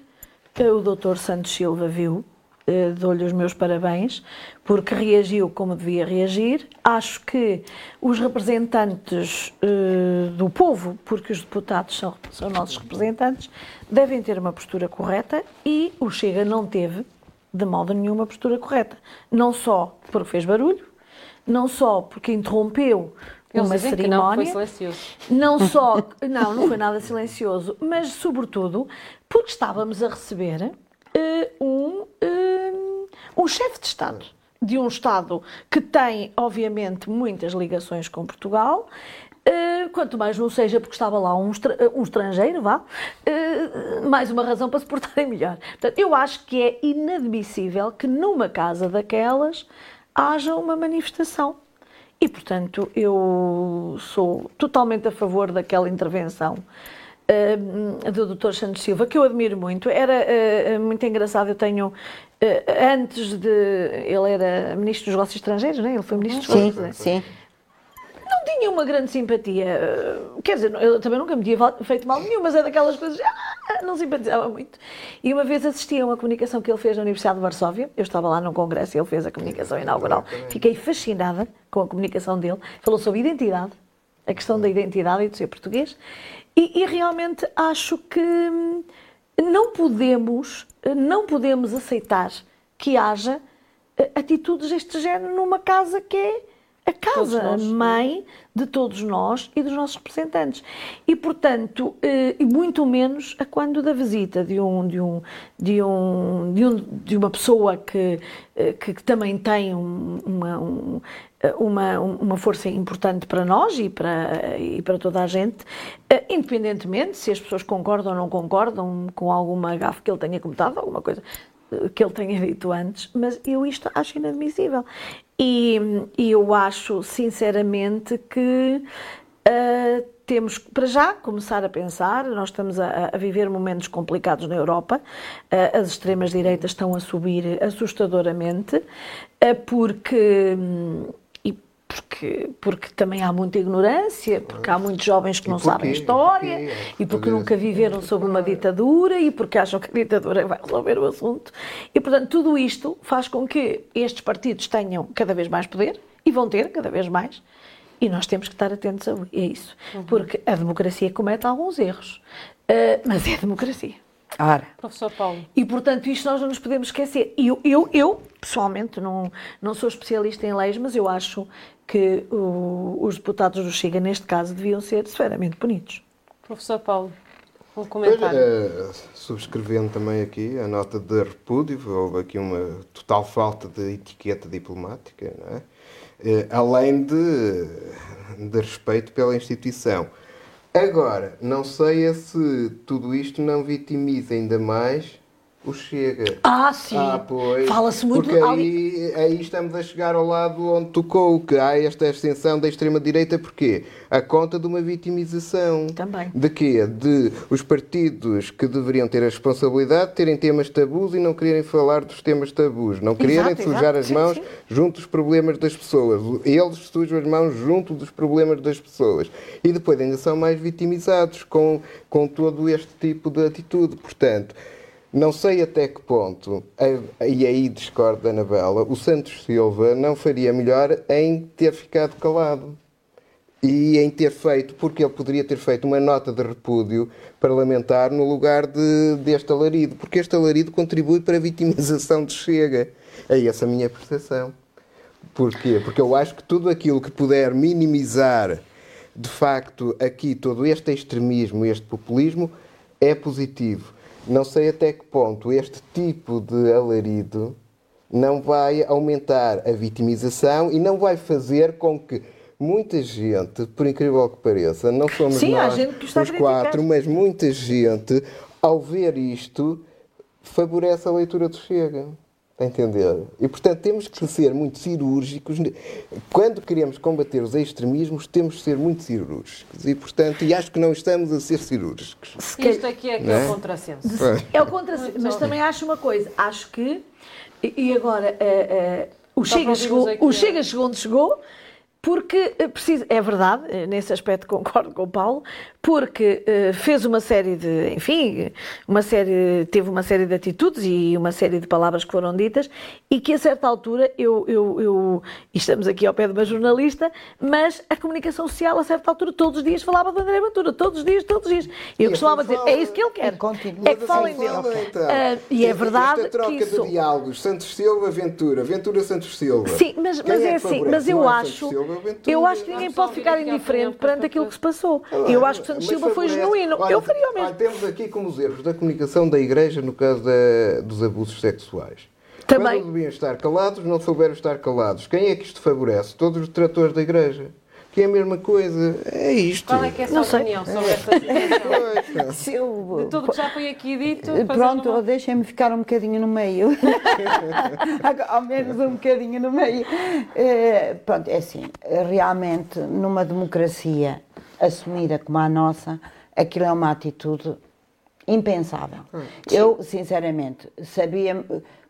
Speaker 4: o Dr. Santos Silva viu. Uh, Dou-lhe os meus parabéns, porque reagiu como devia reagir. Acho que os representantes uh, do povo, porque os deputados são, são nossos representantes, devem ter uma postura correta e o Chega não teve, de modo nenhum, uma postura correta. Não só porque fez barulho, não só porque interrompeu
Speaker 1: eles
Speaker 4: uma cerimónia.
Speaker 1: não, foi silencioso.
Speaker 4: Não só, não, não foi nada silencioso, mas sobretudo porque estávamos a receber uh, um, uh, um chefe de Estado de um Estado que tem, obviamente, muitas ligações com Portugal, Uh, quanto mais não seja porque estava lá um, estrangeiro, vá, mais uma razão para se portarem melhor. Portanto, eu acho que é inadmissível que numa casa daquelas haja uma manifestação. E, portanto, eu sou totalmente a favor daquela intervenção do Dr. Santos Silva, que eu admiro muito. Era uh, muito engraçado, eu tenho. Uh, antes de. Ele era Ministro dos Negócios Estrangeiros, não é? Ele foi Ministro dos
Speaker 2: Negócios Estrangeiros. Sim, sim
Speaker 4: não tinha uma grande simpatia. Quer dizer, eu também nunca me tinha feito mal nenhum, mas é daquelas coisas. Ah, não simpatizava muito. E uma vez assisti a uma comunicação que ele fez na Universidade de Varsóvia. Eu estava lá num congresso e ele fez a comunicação inaugural. Fiquei fascinada com a comunicação dele. Falou sobre identidade, a questão da identidade e de ser português. E, e realmente acho que hum, não podemos, não podemos aceitar que haja eh, atitudes deste género numa casa que é a casa mãe de todos nós e dos nossos representantes. E, portanto, eh, e muito menos a quando da visita de, um, de, um, de, um, de, um, de uma pessoa que, eh, que, que também tem uma, uma, uma força importante para nós e para, e para toda a gente, eh, independentemente se as pessoas concordam ou não concordam com alguma gafe que ele tenha comentado, alguma coisa que ele tenha dito antes, mas eu isto acho inadmissível. E, e eu acho, sinceramente, que uh, temos para já começar a pensar. Nós estamos a, a viver momentos complicados na Europa, uh, as extremas-direitas estão a subir assustadoramente, uh, porque. Um, porque, porque também há muita ignorância, porque há muitos jovens que não sabem história e, e porque nunca viveram sob uma ditadura e porque acham que a ditadura vai resolver o assunto. E, portanto, tudo isto faz com que estes partidos tenham cada vez mais poder e vão ter cada vez mais. E nós temos que estar atentos a isso, uhum. porque a democracia comete alguns erros, uh, mas é democracia.
Speaker 1: Ora. Professor Paulo.
Speaker 4: E, portanto, isto nós não nos podemos esquecer. Eu, eu, eu pessoalmente, não, não sou especialista em leis, mas eu acho que o, os deputados do Chega, neste caso, deviam ser severamente punidos.
Speaker 1: Professor Paulo, um comentário.
Speaker 3: Pois, uh, subscrevendo também aqui a nota de repúdio, houve aqui uma total falta de etiqueta diplomática, não é? Uh, além de, de respeito pela instituição. Agora, não sei é se tudo isto não vitimiza ainda mais o Chega.
Speaker 4: Ah, sim.
Speaker 3: Ah, pois.
Speaker 4: Fala-se muito...
Speaker 3: Porque aí, aí estamos a chegar ao lado onde tocou, que há esta extensão da extrema-direita, porquê? A conta de uma vitimização.
Speaker 4: Também.
Speaker 3: De quê? De os partidos que deveriam ter a responsabilidade de terem temas tabus e não quererem falar dos temas tabus, não quererem exato, sujar exato. as mãos sim, sim. junto dos problemas das pessoas. Eles sujam as mãos junto dos problemas das pessoas. E depois ainda são mais vitimizados com, com todo este tipo de atitude. Portanto, não sei até que ponto, e aí discordo da Anabela, o Santos Silva não faria melhor em ter ficado calado. E em ter feito, porque ele poderia ter feito uma nota de repúdio parlamentar no lugar de, deste alarido, porque este alarido contribui para a vitimização de Chega. É essa a minha percepção. Porquê? Porque eu acho que tudo aquilo que puder minimizar de facto, aqui todo este extremismo, este populismo é positivo. Não sei até que ponto este tipo de alarido não vai aumentar a vitimização e não vai fazer com que muita gente, por incrível que pareça, não somos
Speaker 4: Sim,
Speaker 3: nós os quatro, mas muita gente, ao ver isto, favorece a leitura do Chega. Está a entender? E, portanto, temos que ser muito cirúrgicos. Quando queremos combater os extremismos, temos que ser muito cirúrgicos. E, portanto, e acho que não estamos a ser cirúrgicos.
Speaker 1: Isto aqui é que é
Speaker 3: é?
Speaker 1: o contrassenso.
Speaker 4: É o contrassenso. Mas também acho uma coisa. Acho que. E agora, eh, eh, o, Chega chegou, o Chega chegou onde chegou. Porque eh, precisa, é verdade, eh, nesse aspecto concordo com o Paulo, porque eh, fez uma série de, enfim, uma série, teve uma série de atitudes e uma série de palavras que foram ditas e que a certa altura eu, eu, eu e estamos aqui ao pé de uma jornalista, mas a comunicação social a certa altura todos os dias falava de André Ventura, todos os dias, todos os dias. E eu
Speaker 3: E
Speaker 4: costumava dizer,
Speaker 3: fala.
Speaker 4: é isso que ele quer. É que falem dele.
Speaker 3: fala, então.
Speaker 4: Ah, e é verdade
Speaker 3: Esta troca
Speaker 4: que isso.
Speaker 3: de diálogos, Santos Silva, Ventura, Ventura, Santos Silva.
Speaker 4: Sim, mas,
Speaker 3: Quem
Speaker 4: mas é,
Speaker 3: que
Speaker 4: assim, mas eu
Speaker 3: é
Speaker 4: acho, Eu acho que ninguém pode ficar indiferente perante aquilo que se passou.
Speaker 3: Olha,
Speaker 4: Eu acho que Santos Silva foi genuíno.
Speaker 3: Olha,
Speaker 4: Eu faria o mesmo.
Speaker 3: olha, temos aqui como os erros da comunicação da Igreja no caso da- dos abusos sexuais.
Speaker 4: Também.
Speaker 3: Quando deviam estar calados, não souberam estar calados. Quem é que isto favorece? Todos os detratores da Igreja. Que é a mesma coisa. É isto.
Speaker 1: Qual é que é a sua
Speaker 4: Não sei.
Speaker 1: opinião sobre esta situação? De tudo que já foi aqui dito,
Speaker 2: Eh, Pronto,
Speaker 1: uma-
Speaker 2: deixem-me ficar um bocadinho no meio. Ao menos um bocadinho no meio. Eh, pronto, é assim, realmente numa democracia assumida como a nossa, aquilo é uma atitude impensável. Eu, sinceramente, sabia,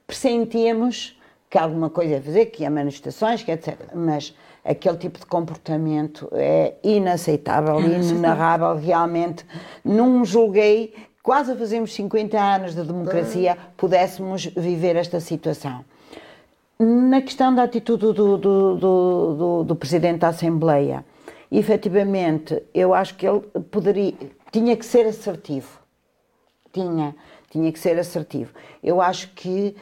Speaker 2: pressentíamos que alguma coisa ia fazer, que ia manifestações, que etc. Mas aquele tipo de comportamento é inaceitável, inenarrável, realmente. Não julguei, quase a fazermos 50 anos de democracia, pudéssemos viver esta situação. Na questão da atitude do, do, do, do, do Presidente da Assembleia, efetivamente, eu acho que ele poderia, tinha que ser assertivo. Tinha, tinha que ser assertivo. Eu acho que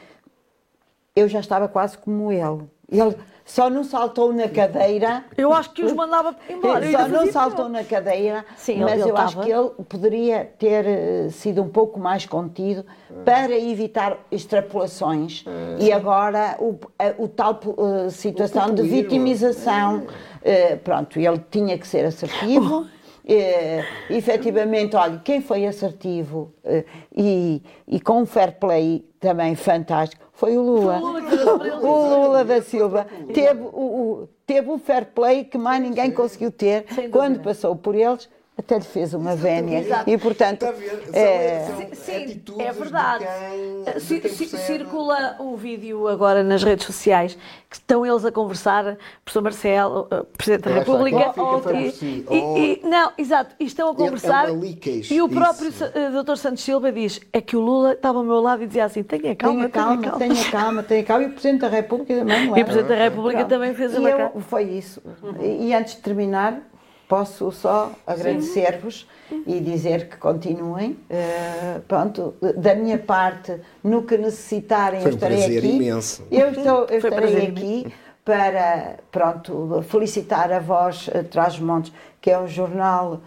Speaker 2: eu já estava quase como ele. Ele só não saltou na cadeira.
Speaker 4: Eu acho que os mandava embora. Eu
Speaker 2: Só não saltou na cadeira,
Speaker 4: Sim,
Speaker 2: mas eu acho que ele poderia ter eh, sido um pouco mais contido para evitar extrapolações e agora o, a- o tal eh, situação de
Speaker 3: populismo.
Speaker 2: vitimização. eh, pronto, ele tinha que ser assertivo. Eh, efetivamente, olha, quem foi assertivo e, e com fair play também fantástico. Foi o Lula.
Speaker 4: O Lula
Speaker 2: da Silva. Teve o, o- teve o fair play que mais ninguém conseguiu ter. Quando passou por eles. Até lhe fez uma vénia. E, portanto?
Speaker 3: São-
Speaker 2: é,
Speaker 3: são-
Speaker 4: Sim, é verdade.
Speaker 3: de quem- de
Speaker 4: Ci-
Speaker 3: quem
Speaker 4: circula um vídeo agora nas redes sociais que estão eles a conversar, professor Marcelo, eh, Presidente da República,
Speaker 3: para
Speaker 4: e,
Speaker 3: si,
Speaker 4: e-
Speaker 3: ou-
Speaker 4: e- não, exato, e estão a conversar
Speaker 3: é uma leakage,
Speaker 4: e o próprio
Speaker 3: isso.
Speaker 4: eh, Dr. Santos Silva diz é que o Lula estava ao meu lado e dizia assim, tenha calma,
Speaker 2: tenha calma, tenha calma, tenha calma. E o Presidente da República também não
Speaker 4: E
Speaker 2: é?
Speaker 4: o Presidente da República também fez
Speaker 2: E
Speaker 4: uma
Speaker 2: eu-
Speaker 4: cara.
Speaker 2: Foi isso. E, e antes de terminar, posso só agradecer-vos e dizer que continuem. eh, pronto, da minha parte, no que necessitarem,
Speaker 3: Foi
Speaker 2: eu
Speaker 3: um
Speaker 2: estarei
Speaker 3: prazer
Speaker 2: aqui.
Speaker 3: imenso.
Speaker 2: Eu, estou, eu
Speaker 4: Foi um
Speaker 2: estarei aqui para, pronto, felicitar a voz eh, Trás-os-Montes, que é um jornal.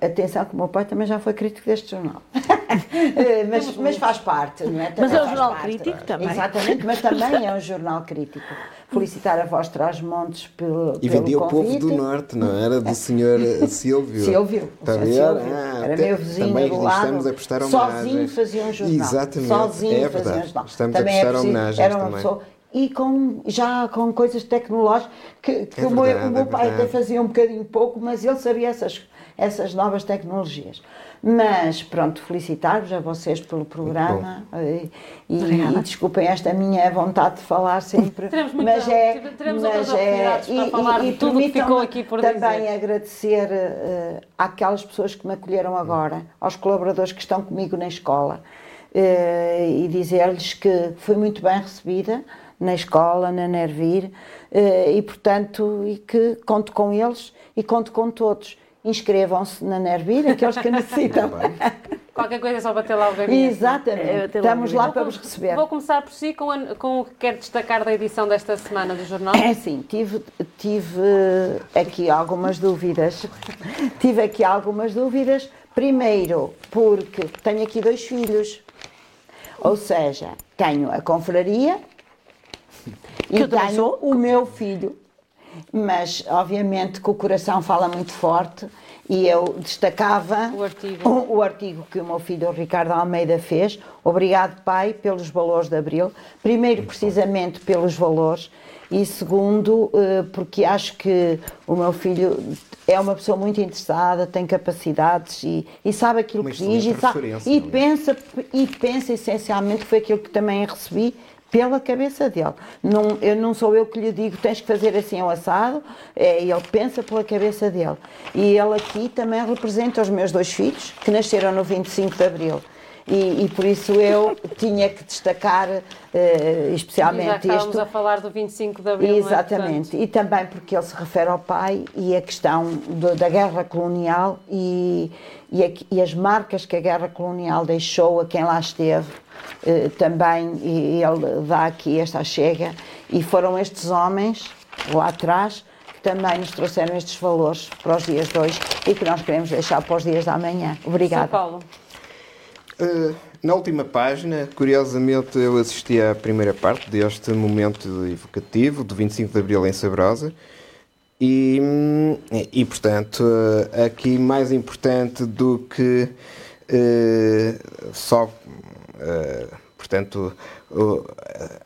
Speaker 2: Atenção, que o meu pai também já foi crítico deste jornal. Eh, mas, mas faz parte, não é?
Speaker 4: Mas
Speaker 2: Também
Speaker 4: é um jornal
Speaker 2: parte.
Speaker 4: crítico também.
Speaker 2: Exatamente, mas também é um jornal crítico. Felicitar a voz Trás-Montes pelo,
Speaker 3: E vendia o povo do Norte, não era? Do senhor eh, Silvio.
Speaker 2: Silvio, o
Speaker 3: Está a?
Speaker 2: Silvio,
Speaker 3: Ah,
Speaker 2: era
Speaker 3: até-
Speaker 2: meu vizinho
Speaker 3: também
Speaker 2: do lado,
Speaker 3: estamos a prestar
Speaker 2: sozinho
Speaker 3: homenagens.
Speaker 2: fazia um jornal,
Speaker 3: Exatamente,
Speaker 2: sozinho
Speaker 3: é
Speaker 2: fazia um jornal.
Speaker 3: Estamos a
Speaker 2: Também é
Speaker 3: prestar homenagens
Speaker 2: era uma
Speaker 3: também.
Speaker 2: pessoa e com, já com coisas tecnológicas que, que
Speaker 3: É
Speaker 2: o meu,
Speaker 3: verdade,
Speaker 2: o meu
Speaker 3: é
Speaker 2: pai até fazia um bocadinho pouco, mas ele sabia essas, essas novas tecnologias. Mas pronto, felicitar-vos a vocês pelo programa e, e, e desculpem esta minha vontade de falar sempre.
Speaker 1: Teremos muita-
Speaker 2: mas é,
Speaker 1: teremos
Speaker 2: mas
Speaker 1: outras
Speaker 2: é,
Speaker 1: oportunidades para falar de tudo o que ficou aqui por
Speaker 2: também
Speaker 1: dizer.
Speaker 2: agradecer eh, àquelas pessoas que me acolheram agora, aos colaboradores que estão comigo na escola eh, e dizer-lhes que fui muito bem recebida na escola, na Nervir eh, e portanto e que conto com eles e conto com todos. Inscrevam-se na Nervir, aqueles que necessitam.
Speaker 1: Qualquer coisa é só bater lá o gabinete.
Speaker 2: Exatamente.
Speaker 4: É, lá
Speaker 2: Estamos lá
Speaker 1: Vou
Speaker 2: para vos receber.
Speaker 1: Vou começar por si com, a- com o que quer destacar da edição desta semana do jornal.
Speaker 2: É assim, tive, tive aqui algumas dúvidas. tive aqui algumas dúvidas. Primeiro, porque tenho aqui dois filhos. Ou seja, tenho a confraria
Speaker 4: Que
Speaker 2: e tenho
Speaker 4: sou.
Speaker 2: o meu filho. Mas, obviamente, que o coração fala muito forte e eu destacava
Speaker 1: O artigo.
Speaker 2: o, o artigo que o meu filho o Ricardo Almeida fez. Obrigado, pai, pelos valores de Abril. Primeiro, precisamente pelos valores, e segundo, eh, porque acho que o meu filho é uma pessoa muito interessada, tem capacidades e, e sabe aquilo
Speaker 3: Uma
Speaker 2: que diz e, sabe- e pensa, e pensa essencialmente foi aquilo que também recebi pela cabeça dele. Não, eu, não sou eu que lhe digo tens que fazer assim ao assado, é, ele pensa pela cabeça dele. E ele aqui também representa os meus dois filhos, que nasceram no 25 de Abril. E, e por isso eu tinha que destacar
Speaker 1: E já
Speaker 2: especialmente
Speaker 1: estávamos
Speaker 2: isto.
Speaker 1: a falar do 25 de Abril. é?
Speaker 2: Exatamente,
Speaker 1: Portanto,
Speaker 2: e também porque ele se refere ao pai e a questão do- da guerra colonial e, e, a- e as marcas que a guerra colonial deixou a quem lá esteve, também e ele dá aqui esta chega, e foram estes homens lá atrás que também nos trouxeram estes valores para os dias de hoje e que nós queremos deixar para os dias da manhã.
Speaker 1: São
Speaker 2: Obrigada.
Speaker 1: Paulo.
Speaker 3: Uh, na última página, curiosamente, eu assisti à primeira parte deste momento evocativo do 25 de Abril em Sabrosa. E, e, portanto, uh, aqui mais importante do que uh, só, portanto, o-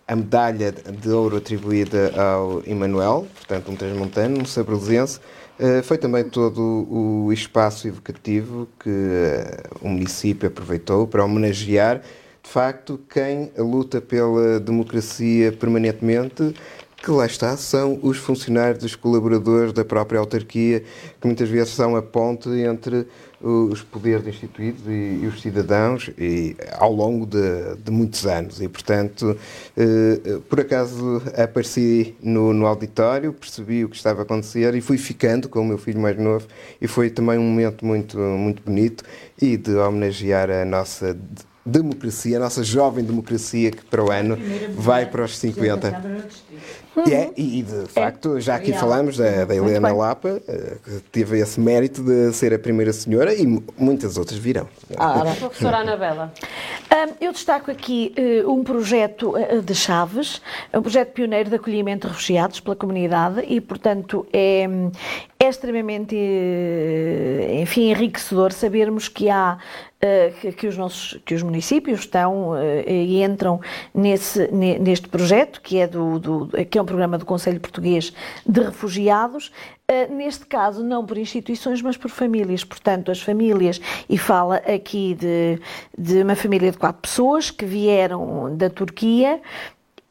Speaker 3: a medalha de ouro atribuída ao Emanuel, portanto, um transmontano, um sabrosense, Uh, foi também todo o espaço evocativo que uh, o município aproveitou para homenagear, de facto, quem luta pela democracia permanentemente, que lá está, são os funcionários, os colaboradores da própria autarquia, que muitas vezes são a ponte entre os poderes instituídos e, e os cidadãos e, ao longo de, de muitos anos. E, portanto, eh, por acaso apareci no, no auditório, percebi o que estava a acontecer e fui ficando com o meu filho mais novo e foi também um momento muito, muito bonito e de homenagear a nossa democracia, a nossa jovem democracia que para o ano vai para os 50. E, é, e de facto, já aqui falamos da, da Helena. Lapa, eh, que teve esse mérito de ser a primeira senhora e mu- muitas outras virão.
Speaker 2: Ora,
Speaker 1: Professora Anabela.
Speaker 4: Hum, Eu destaco aqui eh, um projeto eh, de Chaves, um projeto pioneiro de acolhimento de refugiados pela comunidade e, portanto, é, é extremamente, enfim, enriquecedor sabermos que há que, que os nossos que os municípios estão eh, e entram nesse ne- neste projeto que é do, do que é um programa do Conselho Português de Refugiados Uh, neste caso, não por instituições, mas por famílias. Portanto, as famílias, e fala aqui de, de uma família de quatro pessoas que vieram da Turquia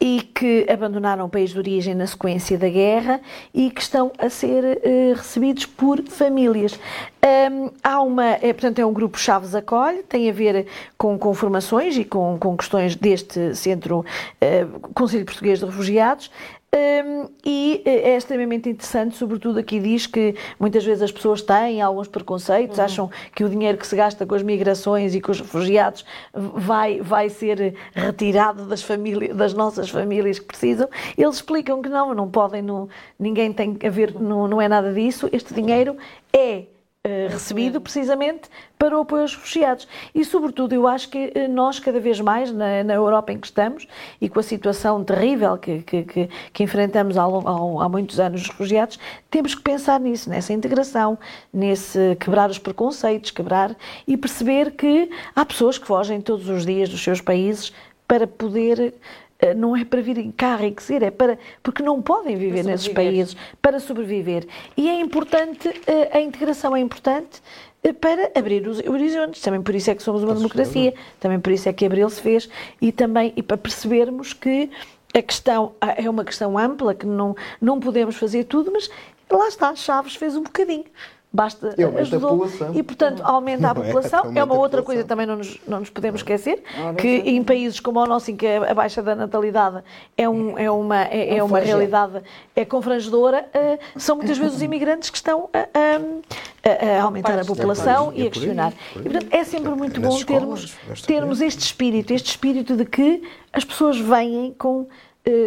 Speaker 4: e que abandonaram o país de origem na sequência da guerra e que estão a ser eh, recebidos por famílias. Hum, há uma, é, portanto, é um grupo Chaves Acolhe, tem a ver com, com formações e com, com questões deste Centro eh, Conselho Português de Refugiados. Hum, e eh, é extremamente interessante, sobretudo aqui diz que muitas vezes as pessoas têm alguns preconceitos, acham que o dinheiro que se gasta com as migrações e com os refugiados vai, vai ser retirado das, famílias, das nossas famílias que precisam. Eles explicam que não, não podem, não, ninguém tem a ver, não, não é nada disso. Este dinheiro é eh, recebido precisamente para o apoio aos refugiados. E, sobretudo, eu acho que eh, nós, cada vez mais, na, na Europa em que estamos, e com a situação terrível que, que, que, que enfrentamos há, há- há muitos anos os refugiados, temos que pensar nisso, nessa integração, nesse quebrar os preconceitos, quebrar e perceber que há pessoas que fogem todos os dias dos seus países para poder. Eh, Não é para virem cá enriquecer, é para. porque não podem viver
Speaker 1: Para
Speaker 4: nesses países para sobreviver. E é importante, eh, a integração é importante eh, para abrir os horizontes. Também por isso é que somos uma democracia, também por isso é que Abril se fez e também e para percebermos que a questão ah, é uma questão ampla, que não, não podemos fazer tudo, mas lá está, Chaves fez um bocadinho. Basta
Speaker 3: E aumenta a
Speaker 4: ajudou.
Speaker 3: população.
Speaker 4: E, portanto, aumenta a
Speaker 3: é?
Speaker 4: população.
Speaker 3: Aumenta
Speaker 4: É uma
Speaker 3: a
Speaker 4: outra coisa que também não nos, não nos podemos esquecer,
Speaker 2: Ora,
Speaker 4: que
Speaker 2: é
Speaker 4: em países como o nosso, em que a baixa da natalidade é, um, é uma, é, é uma
Speaker 2: flagelo.
Speaker 4: realidade é confrangedora, eh, são muitas vezes os imigrantes que estão a, a- a aumentar a população
Speaker 3: É
Speaker 4: e a questionar. E, portanto, é sempre muito bom termos, termos este espírito, este espírito de que as pessoas vêm com,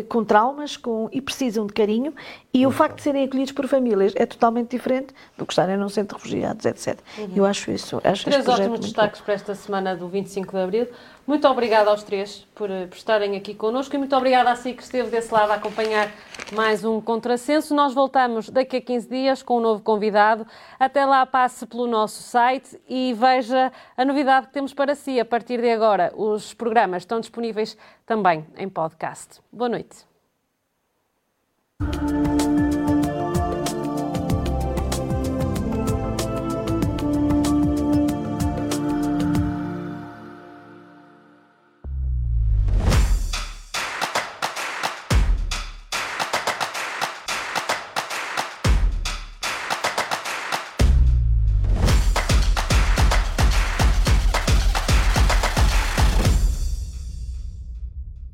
Speaker 4: com traumas com, e precisam de carinho e o facto de serem acolhidos por famílias é totalmente diferente do que estarem num centro de refugiados, etc. Eu acho isso, acho
Speaker 1: Três ótimos destaques para esta semana do 25 de Abril. Muito obrigada aos três por, eh, por estarem aqui connosco e muito obrigada a si que esteve desse lado a acompanhar mais um Contrassenso. Nós voltamos daqui a 15 dias com um novo convidado. Até lá, passe pelo nosso site e veja a novidade que temos para si. A partir de agora, os programas estão disponíveis também em podcast. Boa noite.